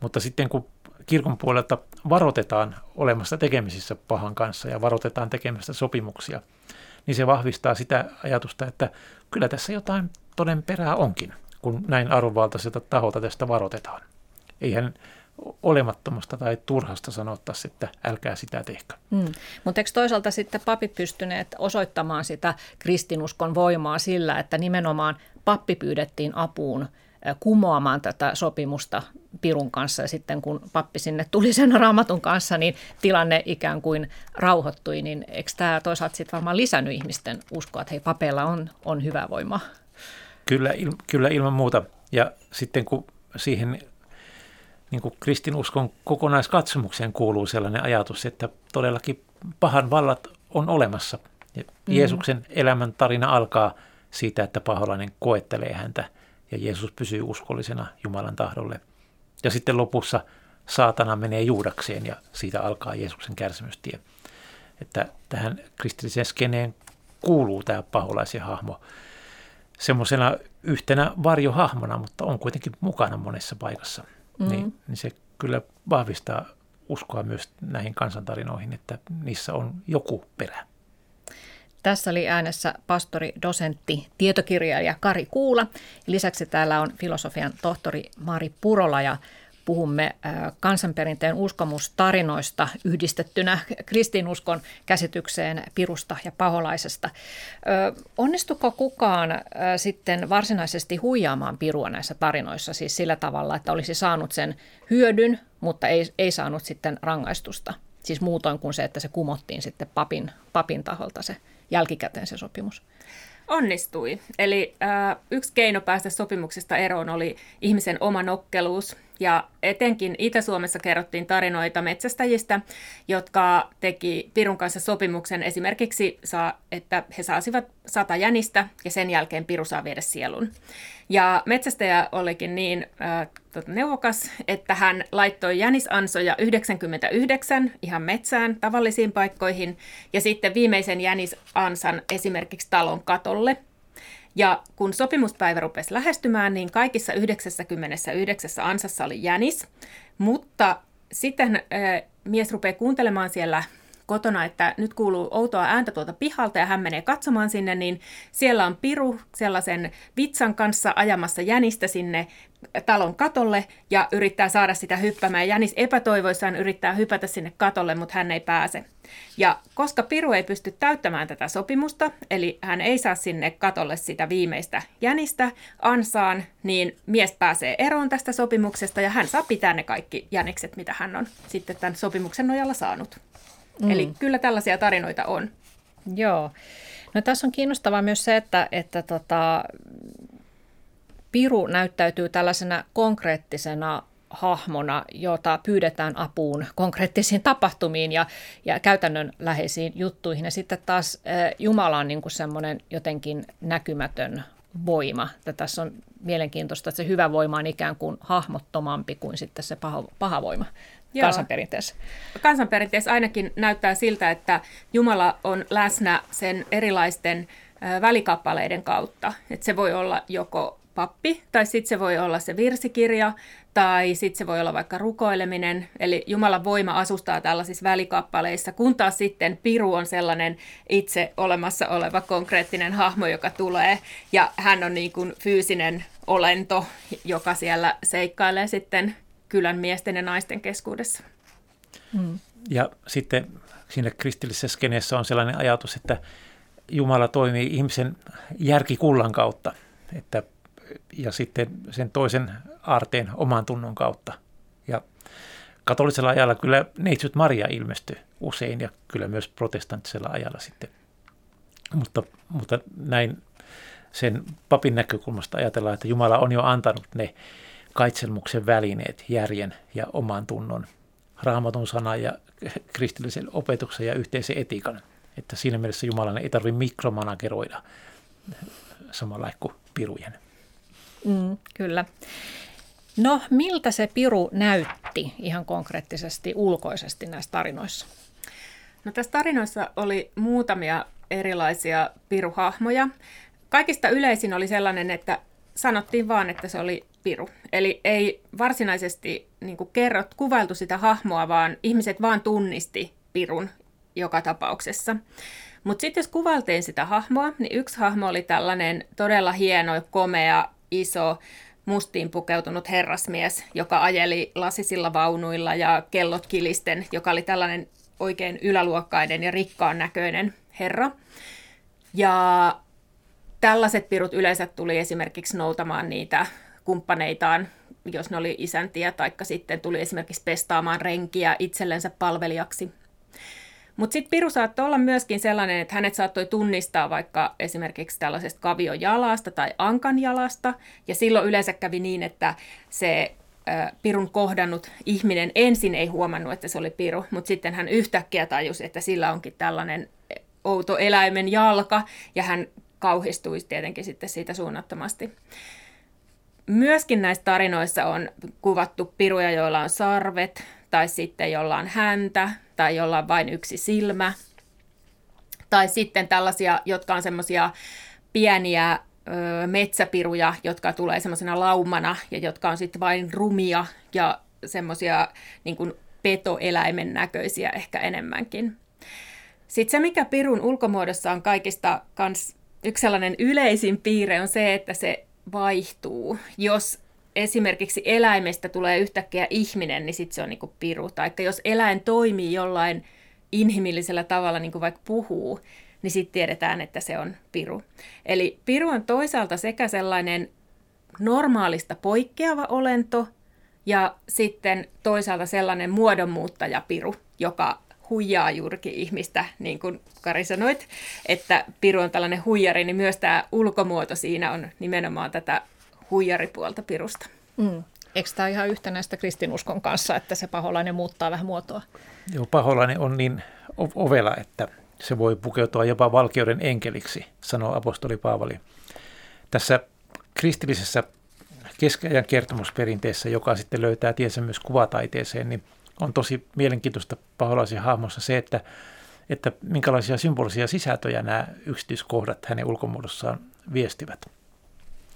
Mutta sitten kun kirkon puolelta varoitetaan olemassa tekemisissä pahan kanssa ja varoitetaan tekemästä sopimuksia, niin se vahvistaa sitä ajatusta, että kyllä tässä jotain toden perää onkin, kun näin arvovaltaiselta taholta tästä varoitetaan. Eihän olemattomasta tai turhasta sanottaisi, että älkää sitä tehkö. Mm. Mutta eikö toisaalta sitten papit pystyneet osoittamaan sitä kristinuskon voimaa sillä, että nimenomaan pappi pyydettiin apuun kumoamaan tätä sopimusta Pirun kanssa ja sitten kun pappi sinne tuli sen raamatun kanssa, niin tilanne ikään kuin rauhoittui, niin eikö tämä toisaalta sitten varmaan lisännyt ihmisten uskoa, että hei papeilla on, on hyvä voima? Kyllä, il, kyllä ilman muuta ja sitten kun siihen niin kuin kristinuskon kokonaiskatsomukseen kuuluu sellainen ajatus, että todellakin pahan vallat on olemassa. Ja mm. Jeesuksen elämän tarina alkaa siitä, että paholainen koettelee häntä ja Jeesus pysyy uskollisena Jumalan tahdolle. Ja sitten lopussa saatana menee juudakseen ja siitä alkaa Jeesuksen kärsimystie. Että tähän kristilliseen skeneen kuuluu tämä paholaisen hahmo semmoisena yhtenä varjohahmona, mutta on kuitenkin mukana monessa paikassa mm. niin, niin se kyllä vahvistaa uskoa myös näihin kansantarinoihin, että niissä on joku perä. Tässä oli äänessä pastori, dosentti, tietokirjailija Kari Kuula. Lisäksi täällä on filosofian tohtori Mari Purola ja puhumme kansanperinteen uskomustarinoista yhdistettynä kristinuskon käsitykseen pirusta ja paholaisesta. Onnistuko kukaan sitten varsinaisesti huijaamaan pirua näissä tarinoissa, siis sillä tavalla, että olisi saanut sen hyödyn, mutta ei, ei saanut sitten rangaistusta? Siis muutoin kuin se, että se kumottiin sitten papin, papin taholta se jälkikäteen se sopimus. Onnistui. Eli äh, yksi keino päästä sopimuksesta eroon oli ihmisen oma nokkeluus. Ja etenkin Itä-Suomessa kerrottiin tarinoita metsästäjistä, jotka teki Pirun kanssa sopimuksen esimerkiksi, saa, että he saasivat sata jänistä ja sen jälkeen Piru saa viedä sielun. Ja metsästäjä olikin niin äh, tota, neuvokas, että hän laittoi jänisansoja 99 ihan metsään tavallisiin paikkoihin ja sitten viimeisen jänisansan esimerkiksi talon katolle. Ja kun sopimuspäivä rupesi lähestymään, niin kaikissa 99 ansassa oli jänis, mutta sitten mies rupeaa kuuntelemaan siellä kotona, että nyt kuuluu outoa ääntä tuolta pihalta ja hän menee katsomaan sinne, niin siellä on Piru sellaisen vitsan kanssa ajamassa jänistä sinne talon katolle ja yrittää saada sitä hyppämään. Jänis epätoivoissaan yrittää hypätä sinne katolle, mutta hän ei pääse. Ja koska Piru ei pysty täyttämään tätä sopimusta, eli hän ei saa sinne katolle sitä viimeistä jänistä ansaan, niin mies pääsee eroon tästä sopimuksesta ja hän saa pitää ne kaikki jänikset, mitä hän on sitten tämän sopimuksen nojalla saanut. Mm. Eli kyllä tällaisia tarinoita on. Joo. No tässä on kiinnostavaa myös se, että, että tota, Piru näyttäytyy tällaisena konkreettisena hahmona, jota pyydetään apuun konkreettisiin tapahtumiin ja, ja käytännönläheisiin juttuihin. Ja sitten taas äh, Jumala on niin kuin semmoinen jotenkin näkymätön voima. Ja tässä on mielenkiintoista, että se hyvä voima on ikään kuin hahmottomampi kuin sitten se paha, paha voima. Joo. kansanperinteessä. Kansanperinteessä ainakin näyttää siltä, että Jumala on läsnä sen erilaisten välikappaleiden kautta. Että se voi olla joko pappi, tai sitten se voi olla se virsikirja, tai sitten se voi olla vaikka rukoileminen. Eli Jumalan voima asustaa tällaisissa välikappaleissa, kun taas sitten Piru on sellainen itse olemassa oleva konkreettinen hahmo, joka tulee, ja hän on niin kuin fyysinen olento, joka siellä seikkailee sitten kylän miesten ja naisten keskuudessa. Mm. Ja sitten siinä kristillisessä skeneessä on sellainen ajatus, että Jumala toimii ihmisen järkikullan kautta että, ja sitten sen toisen aarteen oman tunnon kautta. Ja katolisella ajalla kyllä neitsyt Maria ilmestyi usein ja kyllä myös protestanttisella ajalla sitten. Mutta, mutta näin sen papin näkökulmasta ajatellaan, että Jumala on jo antanut ne kaitselmuksen välineet, järjen ja oman tunnon raamatun sanan ja kristillisen opetuksen ja yhteisen etiikan. Että siinä mielessä Jumalainen ei tarvitse mikromanageroida samalla kuin pirujen. Mm, kyllä. No, miltä se piru näytti ihan konkreettisesti ulkoisesti näissä tarinoissa? No tässä tarinoissa oli muutamia erilaisia piruhahmoja. Kaikista yleisin oli sellainen, että sanottiin vaan, että se oli piru. Eli ei varsinaisesti niin kerrot, kuvailtu sitä hahmoa, vaan ihmiset vaan tunnisti pirun joka tapauksessa. Mutta sitten jos kuvaltiin sitä hahmoa, niin yksi hahmo oli tällainen todella hieno, komea, iso, mustiin pukeutunut herrasmies, joka ajeli lasisilla vaunuilla ja kellot kilisten, joka oli tällainen oikein yläluokkainen ja rikkaan näköinen herra. Ja tällaiset pirut yleensä tuli esimerkiksi noutamaan niitä kumppaneitaan, jos ne oli isäntiä, taikka sitten tuli esimerkiksi pestaamaan renkiä itsellensä palvelijaksi. Mutta sitten Piru saattoi olla myöskin sellainen, että hänet saattoi tunnistaa vaikka esimerkiksi tällaisesta kavion jalasta tai ankan jalasta. Ja silloin yleensä kävi niin, että se Pirun kohdannut ihminen ensin ei huomannut, että se oli Piru, mutta sitten hän yhtäkkiä tajusi, että sillä onkin tällainen outo eläimen jalka, ja hän kauhistuisi tietenkin sitten siitä suunnattomasti. Myöskin näissä tarinoissa on kuvattu piruja, joilla on sarvet, tai sitten jolla on häntä, tai jolla on vain yksi silmä. Tai sitten tällaisia, jotka on semmoisia pieniä metsäpiruja, jotka tulee semmoisena laumana ja jotka on sitten vain rumia ja semmoisia niin petoeläimen näköisiä ehkä enemmänkin. Sitten se, mikä pirun ulkomuodossa on kaikista kans yksi sellainen yleisin piirre on se, että se vaihtuu. Jos esimerkiksi eläimestä tulee yhtäkkiä ihminen, niin sitten se on niin kuin piru. Tai jos eläin toimii jollain inhimillisellä tavalla, niin kuin vaikka puhuu, niin sitten tiedetään, että se on piru. Eli piru on toisaalta sekä sellainen normaalista poikkeava olento, ja sitten toisaalta sellainen muodonmuuttaja piru, joka huijaa juurikin ihmistä, niin kuin Kari sanoit, että Piru on tällainen huijari, niin myös tämä ulkomuoto siinä on nimenomaan tätä huijaripuolta Pirusta. Mm. Eikö tämä ihan yhtenäistä kristinuskon kanssa, että se paholainen muuttaa vähän muotoa? Joo, paholainen on niin ovela, että se voi pukeutua jopa valkeuden enkeliksi, sanoo apostoli Paavali. Tässä kristillisessä keskiajan kertomusperinteessä, joka sitten löytää tiensä myös kuvataiteeseen, niin on tosi mielenkiintoista paholaisen hahmossa se, että, että minkälaisia symbolisia sisältöjä nämä yksityiskohdat hänen ulkomuodossaan viestivät.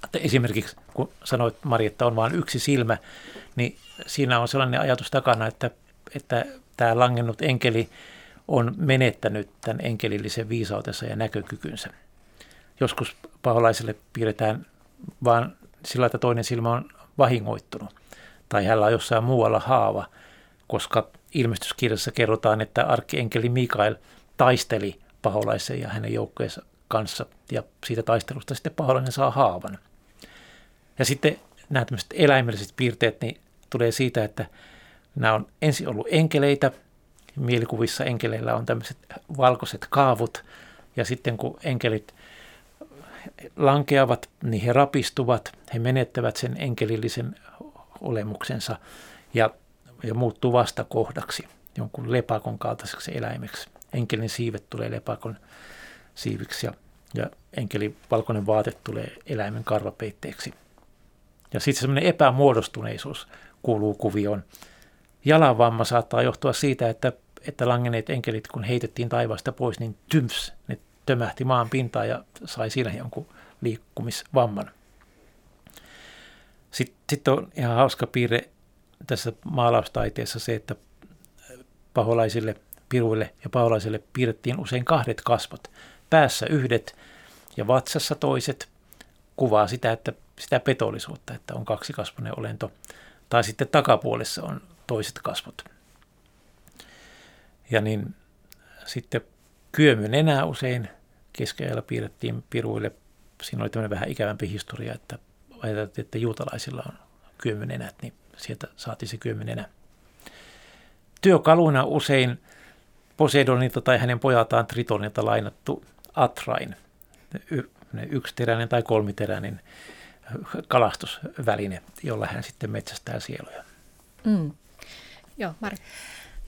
Että esimerkiksi kun sanoit Mari, että on vain yksi silmä, niin siinä on sellainen ajatus takana, että, että tämä langennut enkeli on menettänyt tämän enkelillisen viisautensa ja näkökykynsä. Joskus paholaiselle piirretään vain sillä, että toinen silmä on vahingoittunut tai hänellä on jossain muualla haava – koska ilmestyskirjassa kerrotaan, että arkkienkeli Mikael taisteli paholaisen ja hänen joukkojensa kanssa, ja siitä taistelusta sitten paholainen saa haavan. Ja sitten nämä tämmöiset eläimelliset piirteet niin tulee siitä, että nämä on ensin ollut enkeleitä, mielikuvissa enkeleillä on tämmöiset valkoiset kaavut, ja sitten kun enkelit lankeavat, niin he rapistuvat, he menettävät sen enkelillisen olemuksensa, ja ja muuttuu vastakohdaksi jonkun lepakon kaltaiseksi eläimeksi. Enkelin siivet tulee lepakon siiviksi ja, ja enkelin valkoinen vaate tulee eläimen karvapeitteeksi. Ja sitten semmoinen epämuodostuneisuus kuuluu kuvioon. Jalanvamma saattaa johtua siitä, että, että langeneet enkelit, kun heitettiin taivaasta pois, niin tyms, ne tömähti maan pintaan ja sai siinä jonkun liikkumisvamman. Sitten, sitten on ihan hauska piirre tässä maalaustaiteessa se, että paholaisille piruille ja paholaisille piirrettiin usein kahdet kasvot. Päässä yhdet ja vatsassa toiset kuvaa sitä, että sitä petollisuutta, että on kaksi kasvonen olento. Tai sitten takapuolessa on toiset kasvot. Ja niin sitten kyömyn enää usein keskiajalla piirrettiin piruille. Siinä oli tämmöinen vähän ikävämpi historia, että ajateltiin, että juutalaisilla on kyömyn enät, niin sieltä saatiin se kymmenenä. Työkaluna usein Poseidonilta tai hänen pojaltaan Tritonilta lainattu Atrain, yksiteräinen tai kolmiteräinen kalastusväline, jolla hän sitten metsästää sieluja. Mm. Joo, Mari.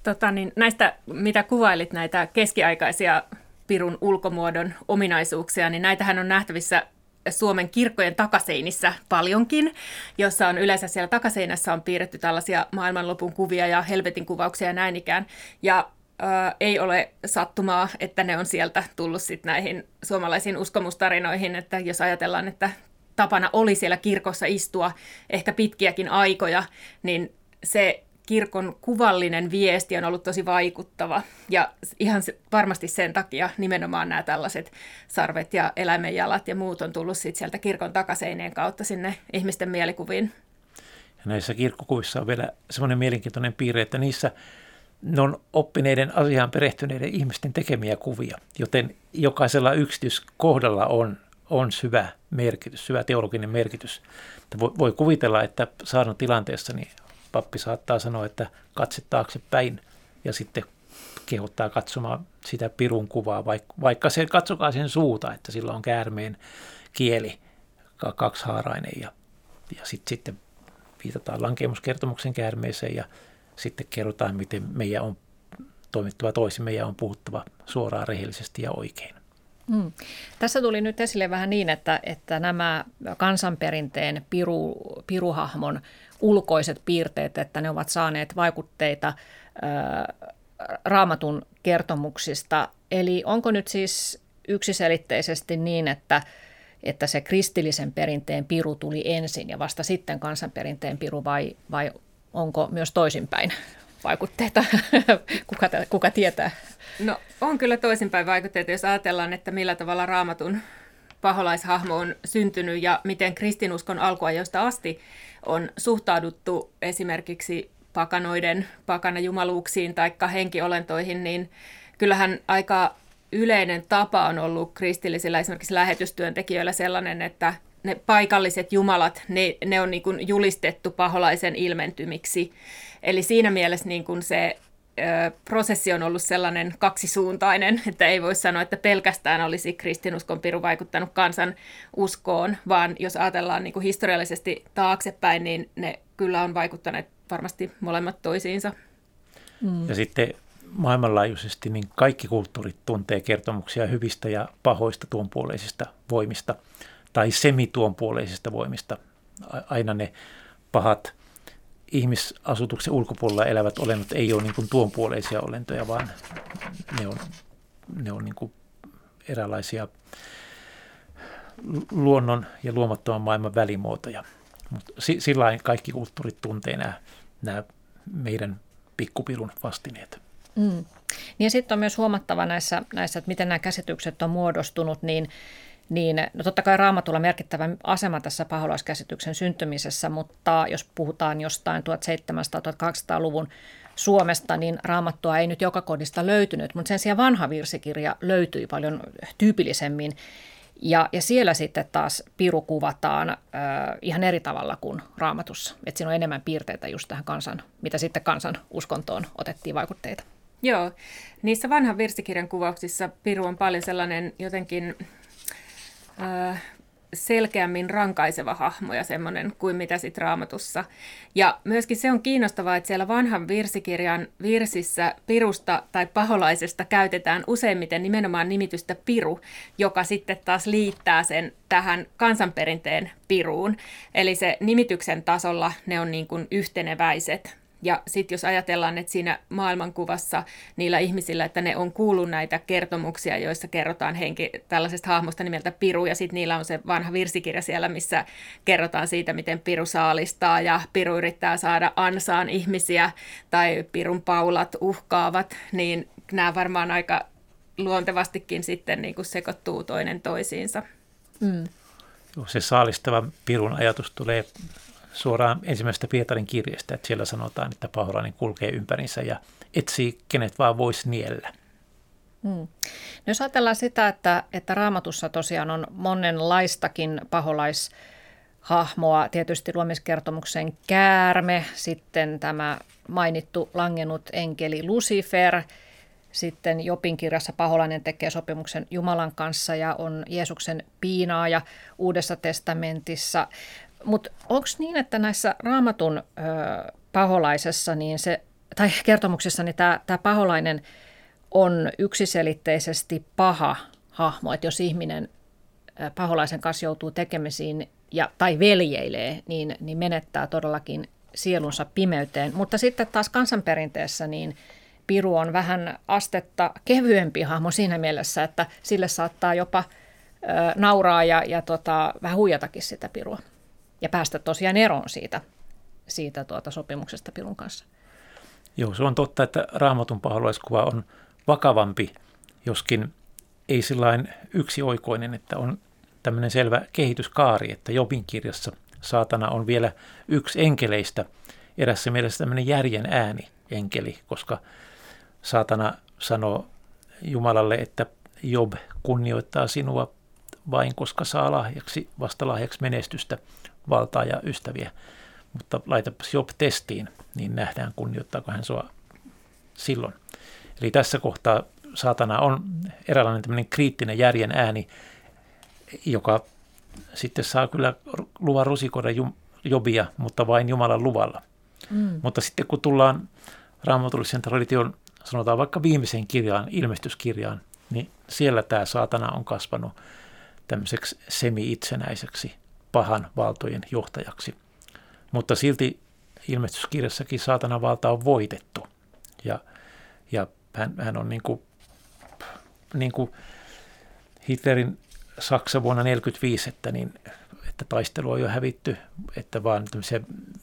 Tota, niin näistä, mitä kuvailit, näitä keskiaikaisia pirun ulkomuodon ominaisuuksia, niin näitähän on nähtävissä Suomen kirkkojen takaseinissä paljonkin, jossa on yleensä siellä takaseinässä on piirretty tällaisia maailmanlopun kuvia ja helvetin kuvauksia ja näin ikään. Ja ää, ei ole sattumaa, että ne on sieltä tullut sit näihin suomalaisiin uskomustarinoihin, että jos ajatellaan, että tapana oli siellä kirkossa istua ehkä pitkiäkin aikoja, niin se kirkon kuvallinen viesti on ollut tosi vaikuttava. Ja ihan varmasti sen takia nimenomaan nämä tällaiset sarvet ja eläimenjalat ja muut on tullut sit sieltä kirkon takaseineen kautta sinne ihmisten mielikuviin. Ja näissä kirkkokuvissa on vielä semmoinen mielenkiintoinen piirre, että niissä ne on oppineiden asiaan perehtyneiden ihmisten tekemiä kuvia, joten jokaisella yksityiskohdalla on, on syvä merkitys, syvä teologinen merkitys. Voi, voi kuvitella, että saadun tilanteessa niin pappi saattaa sanoa, että katse taaksepäin ja sitten kehottaa katsomaan sitä pirun kuvaa, vaikka se katsokaa sen suuta, että sillä on käärmeen kieli kaksihaarainen ja, ja sit, sitten viitataan lankemuskertomuksen käärmeeseen ja sitten kerrotaan, miten meidän on toimittava toisin, meidän on puhuttava suoraan rehellisesti ja oikein. Hmm. Tässä tuli nyt esille vähän niin, että, että nämä kansanperinteen piru, piruhahmon ulkoiset piirteet, että ne ovat saaneet vaikutteita raamatun kertomuksista. Eli onko nyt siis yksiselitteisesti niin, että, että se kristillisen perinteen piru tuli ensin ja vasta sitten kansanperinteen piru vai, vai onko myös toisinpäin vaikutteita? kuka, kuka tietää? No on kyllä toisinpäin vaikutteita, jos ajatellaan, että millä tavalla raamatun paholaishahmo on syntynyt ja miten kristinuskon alkuajoista asti on suhtauduttu esimerkiksi pakanoiden pakanajumaluuksiin tai henkiolentoihin, niin kyllähän aika yleinen tapa on ollut kristillisillä esimerkiksi lähetystyöntekijöillä sellainen, että ne paikalliset jumalat, ne, ne on niin kuin julistettu paholaisen ilmentymiksi. Eli siinä mielessä niin kuin se prosessi on ollut sellainen kaksisuuntainen, että ei voi sanoa, että pelkästään olisi kristinuskon piru vaikuttanut kansan uskoon, vaan jos ajatellaan niin kuin historiallisesti taaksepäin, niin ne kyllä on vaikuttaneet varmasti molemmat toisiinsa. Mm. Ja sitten maailmanlaajuisesti niin kaikki kulttuurit tuntee kertomuksia hyvistä ja pahoista tuonpuoleisista voimista tai semituonpuoleisista voimista. Aina ne pahat ihmisasutuksen ulkopuolella elävät olennot ei ole niin tuonpuoleisia olentoja, vaan ne on, ne on niin eräänlaisia luonnon ja luomattoman maailman välimuotoja. Mutta sillä kaikki kulttuurit tuntee nämä, nämä meidän pikkupilun vastineet. Mm. Niin ja sitten on myös huomattava näissä, näissä, että miten nämä käsitykset on muodostunut, niin niin no totta kai raamatulla merkittävä asema tässä paholaiskäsityksen syntymisessä, mutta jos puhutaan jostain 1700-1800-luvun Suomesta, niin raamattua ei nyt joka kodista löytynyt, mutta sen sijaan vanha virsikirja löytyi paljon tyypillisemmin. Ja, ja siellä sitten taas piru kuvataan äh, ihan eri tavalla kuin raamatussa. Että siinä on enemmän piirteitä just tähän kansan, mitä sitten kansan uskontoon otettiin vaikutteita. Joo, niissä vanhan virsikirjan kuvauksissa piru on paljon sellainen jotenkin selkeämmin rankaiseva hahmo ja semmoinen kuin mitä sitten raamatussa. Ja myöskin se on kiinnostavaa, että siellä vanhan virsikirjan virsissä pirusta tai paholaisesta käytetään useimmiten nimenomaan nimitystä piru, joka sitten taas liittää sen tähän kansanperinteen piruun. Eli se nimityksen tasolla ne on niin kuin yhteneväiset. Ja sitten jos ajatellaan, että siinä maailmankuvassa niillä ihmisillä, että ne on kuullut näitä kertomuksia, joissa kerrotaan henki tällaisesta hahmosta nimeltä Piru, ja sitten niillä on se vanha virsikirja siellä, missä kerrotaan siitä, miten Piru saalistaa, ja Piru yrittää saada ansaan ihmisiä, tai Pirun paulat uhkaavat, niin nämä varmaan aika luontevastikin sitten niin kuin sekoittuu toinen toisiinsa. Mm. Se saalistava Pirun ajatus tulee suoraan ensimmäisestä Pietarin kirjasta, että siellä sanotaan, että paholainen kulkee ympärinsä ja etsii kenet vaan voisi niellä. Hmm. No jos ajatellaan sitä, että, että raamatussa tosiaan on monenlaistakin paholaishahmoa, tietysti luomiskertomuksen käärme, sitten tämä mainittu langennut enkeli Lucifer, sitten Jopin kirjassa paholainen tekee sopimuksen Jumalan kanssa ja on Jeesuksen piinaaja Uudessa testamentissa. Mutta onko niin, että näissä raamatun ö, paholaisessa niin se tai kertomuksessani tämä, tämä paholainen on yksiselitteisesti paha hahmo, että jos ihminen paholaisen kanssa joutuu tekemisiin ja, tai veljeilee, niin, niin menettää todellakin sielunsa pimeyteen. Mutta sitten taas kansanperinteessä niin Piru on vähän astetta kevyempi hahmo siinä mielessä, että sille saattaa jopa ö, nauraa ja, ja tota, vähän huijatakin sitä Pirua ja päästä tosiaan eroon siitä, siitä tuota sopimuksesta Pirun kanssa. Joo, se on totta, että raamatun paholaiskuva on vakavampi, joskin ei sellainen yksioikoinen, että on tämmöinen selvä kehityskaari, että Jobin kirjassa saatana on vielä yksi enkeleistä, erässä mielessä tämmöinen järjen ääni enkeli, koska saatana sanoo Jumalalle, että Job kunnioittaa sinua vain koska saa lahjaksi, vasta lahjaksi menestystä, valtaa ja ystäviä. Mutta laitapas Job testiin, niin nähdään kunnioittaako hän sua silloin. Eli tässä kohtaa saatana on eräänlainen tämmöinen kriittinen järjen ääni, joka sitten saa kyllä luvan rusikoida Jobia, mutta vain Jumalan luvalla. Mm. Mutta sitten kun tullaan raamatullisen tradition, sanotaan vaikka viimeiseen kirjaan, ilmestyskirjaan, niin siellä tämä saatana on kasvanut tämmöiseksi semi-itsenäiseksi pahan valtojen johtajaksi. Mutta silti ilmestyskirjassakin saatanan valta on voitettu. Ja, ja hän, hän on niin kuin, niin kuin Hitlerin Saksa vuonna 1945, että, niin, että taistelu on jo hävitty, että vaan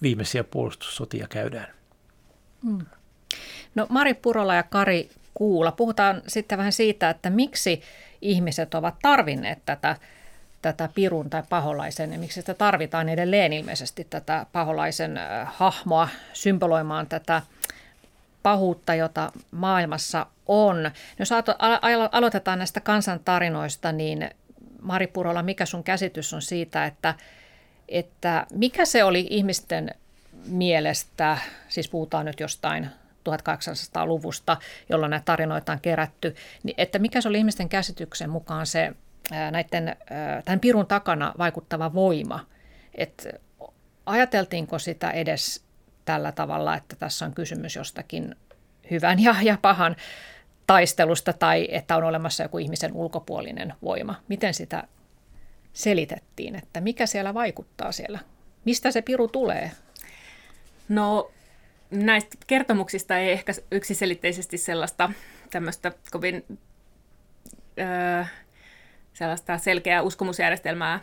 viimeisiä puolustussotia käydään. Hmm. No Mari Purola ja Kari Kuula, puhutaan sitten vähän siitä, että miksi ihmiset ovat tarvinneet tätä, tätä pirun tai paholaisen ja miksi sitä tarvitaan edelleen ilmeisesti tätä paholaisen hahmoa symboloimaan tätä pahuutta, jota maailmassa on. Jos aloitetaan näistä kansantarinoista, niin Mari Purola, mikä sun käsitys on siitä, että, että mikä se oli ihmisten mielestä, siis puhutaan nyt jostain 1800-luvusta, jolloin näitä tarinoita on kerätty, niin että mikä se oli ihmisten käsityksen mukaan se näiden, tämän pirun takana vaikuttava voima, että ajateltiinko sitä edes tällä tavalla, että tässä on kysymys jostakin hyvän ja, ja pahan taistelusta tai että on olemassa joku ihmisen ulkopuolinen voima. Miten sitä selitettiin, että mikä siellä vaikuttaa siellä? Mistä se piru tulee? No näistä kertomuksista ei ehkä yksiselitteisesti sellaista tämmöistä kovin öö, sellaista selkeää uskomusjärjestelmää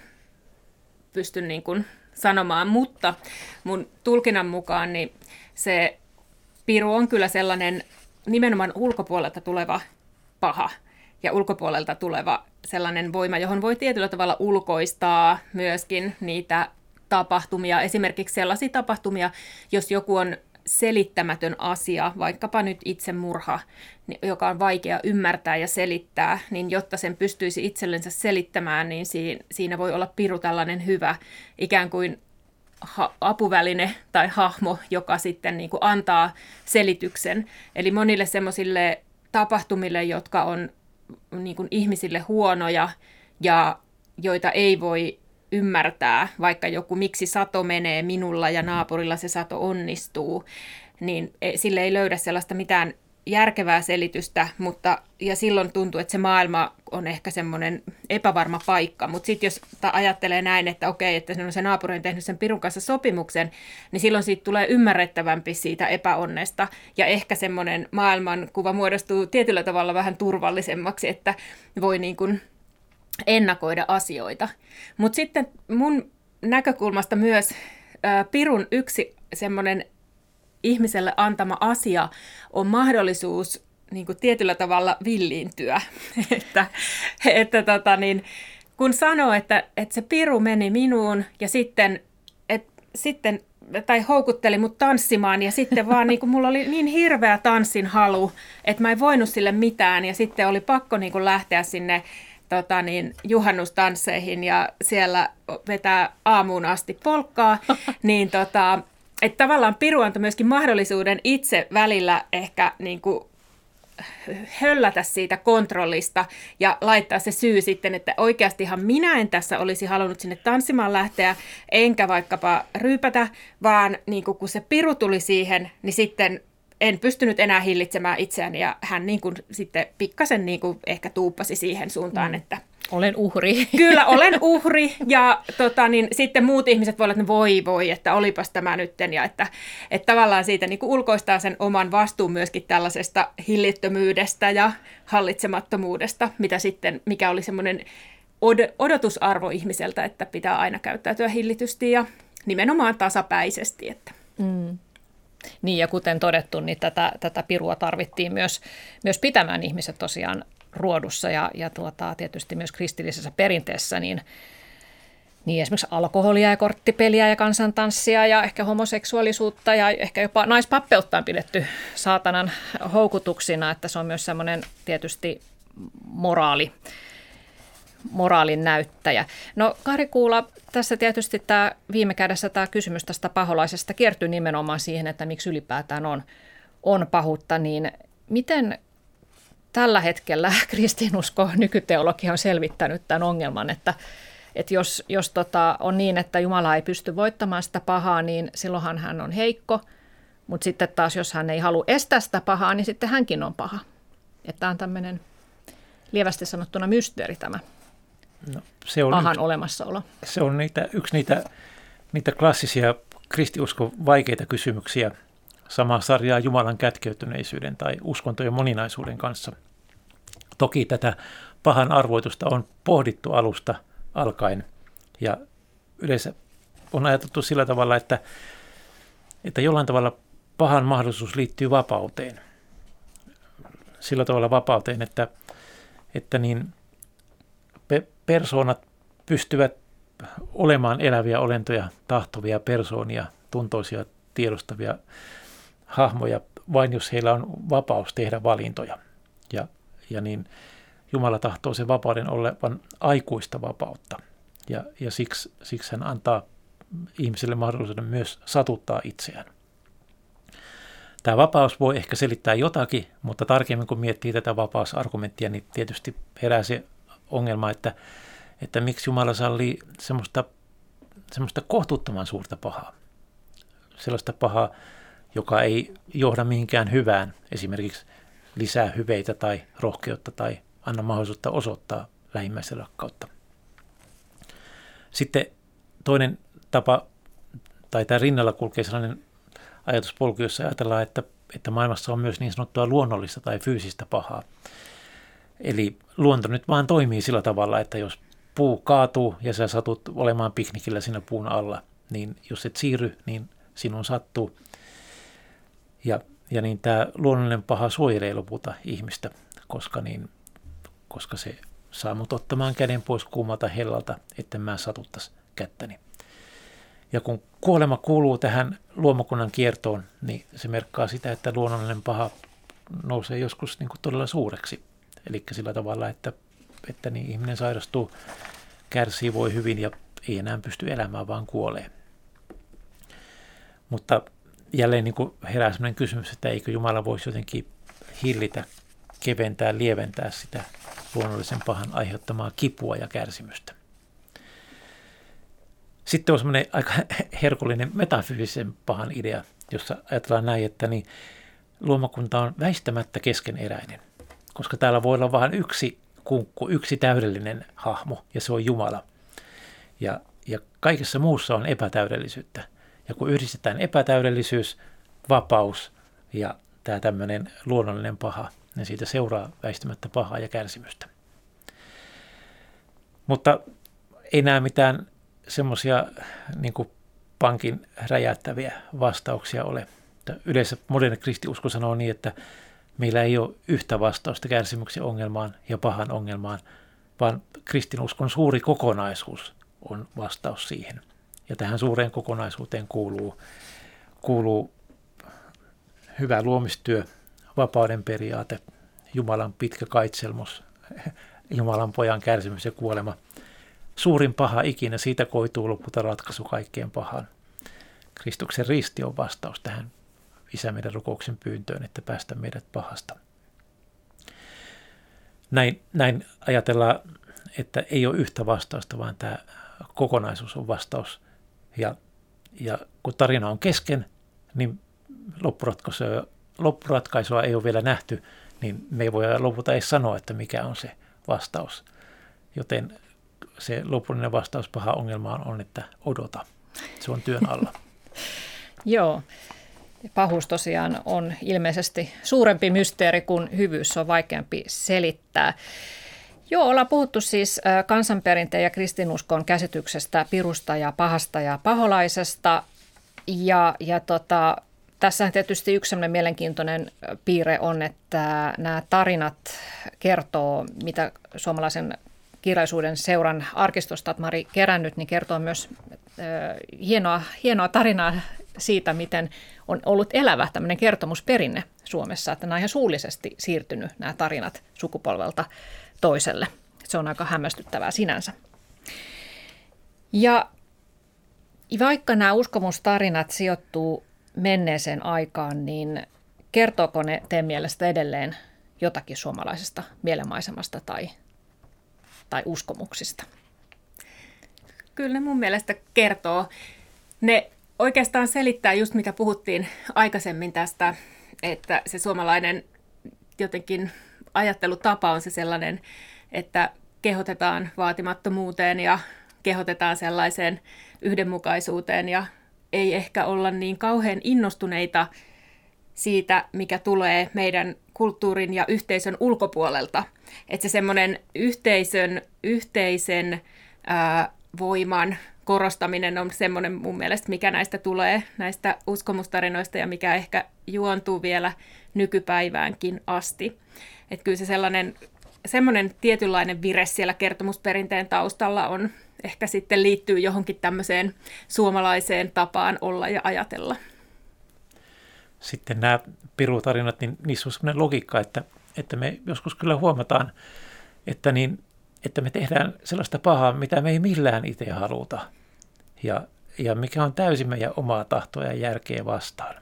pysty niin kuin sanomaan, mutta mun tulkinnan mukaan niin se piru on kyllä sellainen nimenomaan ulkopuolelta tuleva paha ja ulkopuolelta tuleva sellainen voima, johon voi tietyllä tavalla ulkoistaa myöskin niitä tapahtumia, esimerkiksi sellaisia tapahtumia, jos joku on selittämätön asia, vaikkapa nyt itsemurha, joka on vaikea ymmärtää ja selittää, niin jotta sen pystyisi itsellensä selittämään, niin siinä voi olla piru tällainen hyvä ikään kuin ha- apuväline tai hahmo, joka sitten niin kuin antaa selityksen. Eli monille semmoisille tapahtumille, jotka on niin kuin ihmisille huonoja ja joita ei voi ymmärtää, vaikka joku miksi sato menee minulla ja naapurilla se sato onnistuu, niin e, sille ei löydä sellaista mitään järkevää selitystä, mutta ja silloin tuntuu, että se maailma on ehkä semmoinen epävarma paikka. Mutta sitten jos ajattelee näin, että okei, että se naapuri on tehnyt sen pirun kanssa sopimuksen, niin silloin siitä tulee ymmärrettävämpi siitä epäonnesta. Ja ehkä semmoinen maailmankuva muodostuu tietyllä tavalla vähän turvallisemmaksi, että voi niin kuin ennakoida asioita. Mutta sitten mun näkökulmasta myös Pirun yksi semmoinen ihmiselle antama asia on mahdollisuus niin kuin tietyllä tavalla villiintyä. että, että tota niin, kun sanoo, että, että se piru meni minuun ja sitten, et, sitten tai houkutteli mut tanssimaan ja sitten vaan niin kuin, mulla oli niin hirveä tanssin halu, että mä en voinut sille mitään ja sitten oli pakko niin kuin lähteä sinne tota niin, juhannustansseihin ja siellä vetää aamuun asti polkkaa, niin tota, että tavallaan Piru antoi myöskin mahdollisuuden itse välillä ehkä niin kuin höllätä siitä kontrollista ja laittaa se syy sitten, että oikeastihan minä en tässä olisi halunnut sinne tanssimaan lähteä, enkä vaikkapa ryypätä, vaan niin kuin kun se piru tuli siihen, niin sitten en pystynyt enää hillitsemään itseäni ja hän niin kuin sitten pikkasen niin kuin ehkä tuuppasi siihen suuntaan, mm. että olen uhri. Kyllä, olen uhri. Ja tota, niin, sitten muut ihmiset voivat, että voi voi, että olipas tämä nytten. Ja että, että tavallaan siitä niin kuin ulkoistaa sen oman vastuun myöskin tällaisesta hillittömyydestä ja hallitsemattomuudesta, mitä sitten, mikä oli semmoinen od- odotusarvo ihmiseltä, että pitää aina käyttäytyä hillitysti ja nimenomaan tasapäisesti. Että. Mm. Niin ja kuten todettu, niin tätä, tätä pirua tarvittiin myös, myös pitämään ihmiset tosiaan ruodussa ja, ja tuota, tietysti myös kristillisessä perinteessä, niin, niin esimerkiksi alkoholia ja korttipeliä ja kansantanssia ja ehkä homoseksuaalisuutta ja ehkä jopa naispappeutta on pidetty saatanan houkutuksina, että se on myös semmoinen tietysti moraali, moraalin näyttäjä. No Kari Kuula, tässä tietysti tämä viime kädessä tämä kysymys tästä paholaisesta kiertyy nimenomaan siihen, että miksi ylipäätään on, on pahuutta, niin miten tällä hetkellä kristinusko nykyteologia on selvittänyt tämän ongelman, että, että jos, jos tota on niin, että Jumala ei pysty voittamaan sitä pahaa, niin silloinhan hän on heikko, mutta sitten taas jos hän ei halua estää sitä pahaa, niin sitten hänkin on paha. Että on tämmöinen lievästi sanottuna mysteeri tämä no, se on pahan yksi, olemassaolo. Se on niitä, yksi niitä, niitä klassisia kristiuskon vaikeita kysymyksiä, samaa sarjaa Jumalan kätkeytyneisyyden tai uskontojen moninaisuuden kanssa. Toki tätä pahan arvoitusta on pohdittu alusta alkaen ja yleensä on ajateltu sillä tavalla, että, että jollain tavalla pahan mahdollisuus liittyy vapauteen. Sillä tavalla vapauteen, että, että niin persoonat pystyvät olemaan eläviä olentoja, tahtovia persoonia, tuntoisia, tiedostavia hahmoja, vain jos heillä on vapaus tehdä valintoja. Ja, ja niin Jumala tahtoo sen vapauden olevan aikuista vapautta. Ja, ja siksi, siksi hän antaa ihmiselle mahdollisuuden myös satuttaa itseään. Tämä vapaus voi ehkä selittää jotakin, mutta tarkemmin kun miettii tätä vapausargumenttia, niin tietysti herää se ongelma, että, että miksi Jumala sallii semmoista, semmoista kohtuuttoman suurta pahaa. Sellaista pahaa, joka ei johda mihinkään hyvään, esimerkiksi lisää hyveitä tai rohkeutta tai anna mahdollisuutta osoittaa lähimmäisen rakkautta. Sitten toinen tapa, tai tämä rinnalla kulkee sellainen ajatuspolku, jossa ajatellaan, että, että maailmassa on myös niin sanottua luonnollista tai fyysistä pahaa. Eli luonto nyt vaan toimii sillä tavalla, että jos puu kaatuu ja sä satut olemaan piknikillä siinä puun alla, niin jos et siirry, niin sinun sattuu. Ja, ja niin tämä luonnollinen paha suojelee lopulta ihmistä, koska, niin, koska se saa mut ottamaan käden pois kuumalta hellalta, että mä satuttaisi kättäni. Ja kun kuolema kuuluu tähän luomakunnan kiertoon, niin se merkkaa sitä, että luonnollinen paha nousee joskus niin kuin todella suureksi. Eli sillä tavalla, että, että niin ihminen sairastuu, kärsii, voi hyvin ja ei enää pysty elämään, vaan kuolee. Mutta jälleen niin kuin herää sellainen kysymys, että eikö Jumala voisi jotenkin hillitä, keventää, lieventää sitä luonnollisen pahan aiheuttamaa kipua ja kärsimystä. Sitten on semmoinen aika herkullinen metafyysisen pahan idea, jossa ajatellaan näin, että niin luomakunta on väistämättä keskeneräinen, koska täällä voi olla vain yksi kunkku, yksi täydellinen hahmo, ja se on Jumala. Ja, ja kaikessa muussa on epätäydellisyyttä. Ja kun yhdistetään epätäydellisyys, vapaus ja tämä tämmöinen luonnollinen paha, niin siitä seuraa väistämättä pahaa ja kärsimystä. Mutta ei näe mitään semmoisia niin pankin räjäyttäviä vastauksia ole. Yleensä moderni kristiusko sanoo niin, että meillä ei ole yhtä vastausta kärsimyksen ongelmaan ja pahan ongelmaan, vaan kristinuskon suuri kokonaisuus on vastaus siihen. Ja tähän suureen kokonaisuuteen kuuluu, kuuluu hyvä luomistyö, vapauden periaate, Jumalan pitkä kaitselmus, Jumalan pojan kärsimys ja kuolema. Suurin paha ikinä, siitä koituu lopulta ratkaisu kaikkeen pahaan. Kristuksen risti on vastaus tähän Isä meidän rukouksen pyyntöön, että päästä meidät pahasta. Näin, näin ajatellaan, että ei ole yhtä vastausta, vaan tämä kokonaisuus on vastaus. Ja, ja kun tarina on kesken, niin loppuratkaisu, loppuratkaisua ei ole vielä nähty, niin me ei voi lopulta edes sanoa, että mikä on se vastaus. Joten se lopullinen vastaus paha ongelmaan on, että odota. Se on työn alla. Joo. Pahuus tosiaan on ilmeisesti suurempi mysteeri kuin hyvyys, se on vaikeampi selittää. Joo, ollaan puhuttu siis kansanperinteen ja kristinuskon käsityksestä pirusta ja pahasta ja paholaisesta. Ja, ja tota, tässä tietysti yksi mielenkiintoinen piirre on, että nämä tarinat kertoo, mitä suomalaisen kirjallisuuden seuran arkistosta Mari kerännyt, niin kertoo myös äh, hienoa, hienoa tarinaa siitä, miten on ollut elävä tämmöinen kertomusperinne Suomessa, että nämä on ihan suullisesti siirtynyt nämä tarinat sukupolvelta toiselle. Se on aika hämmästyttävää sinänsä. Ja vaikka nämä uskomustarinat sijoittuu menneeseen aikaan, niin kertooko ne teidän mielestä edelleen jotakin suomalaisesta mielenmaisemasta tai, tai uskomuksista? Kyllä ne mun mielestä kertoo. Ne oikeastaan selittää just mitä puhuttiin aikaisemmin tästä, että se suomalainen jotenkin ajattelutapa on se sellainen, että kehotetaan vaatimattomuuteen ja kehotetaan sellaiseen yhdenmukaisuuteen ja ei ehkä olla niin kauhean innostuneita siitä, mikä tulee meidän kulttuurin ja yhteisön ulkopuolelta. Että se semmoinen yhteisön, yhteisen ää, voiman korostaminen on semmoinen mun mielestä, mikä näistä tulee, näistä uskomustarinoista ja mikä ehkä juontuu vielä nykypäiväänkin asti. Että kyllä se sellainen, semmoinen tietynlainen vire siellä kertomusperinteen taustalla on, ehkä sitten liittyy johonkin tämmöiseen suomalaiseen tapaan olla ja ajatella. Sitten nämä pirutarinat, niin niissä on sellainen logiikka, että, että me joskus kyllä huomataan, että, niin, että me tehdään sellaista pahaa, mitä me ei millään itse haluta. Ja, ja mikä on täysin meidän omaa tahtoa ja järkeä vastaan.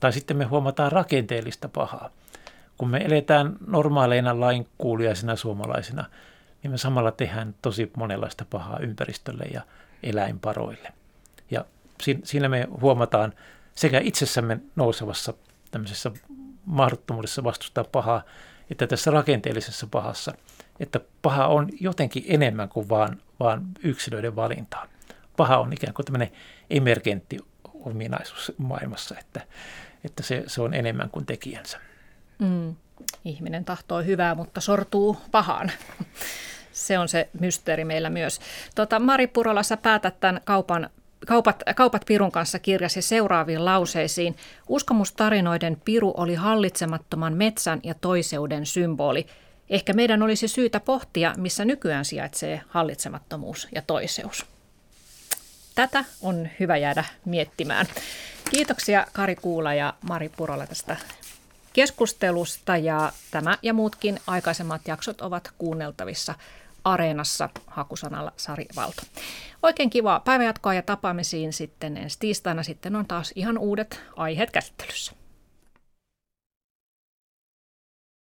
Tai sitten me huomataan rakenteellista pahaa. Kun me eletään normaaleina lainkuuliaisina suomalaisina – niin me samalla tehdään tosi monenlaista pahaa ympäristölle ja eläinparoille. Ja siinä me huomataan sekä itsessämme nousevassa tämmöisessä mahdottomuudessa vastustaa pahaa, että tässä rakenteellisessa pahassa, että paha on jotenkin enemmän kuin vaan, vaan yksilöiden valintaa. Paha on ikään kuin tämmöinen emergentti ominaisuus maailmassa, että, että se, se on enemmän kuin tekijänsä. Mm. Ihminen tahtoo hyvää, mutta sortuu pahaan. Se on se mysteeri meillä myös. Tota, Mari Purola, sä päätät tämän kaupan Kaupat, kaupat Pirun kanssa kirjasi seuraaviin lauseisiin. Uskomustarinoiden Piru oli hallitsemattoman metsän ja toiseuden symboli. Ehkä meidän olisi syytä pohtia, missä nykyään sijaitsee hallitsemattomuus ja toiseus. Tätä on hyvä jäädä miettimään. Kiitoksia Kari Kuula ja Mari Purola tästä keskustelusta ja tämä ja muutkin aikaisemmat jaksot ovat kuunneltavissa Areenassa hakusanalla Sari Valto. Oikein kivaa päivänjatkoa ja tapaamisiin sitten ensi tiistaina. Sitten on taas ihan uudet aiheet käsittelyssä.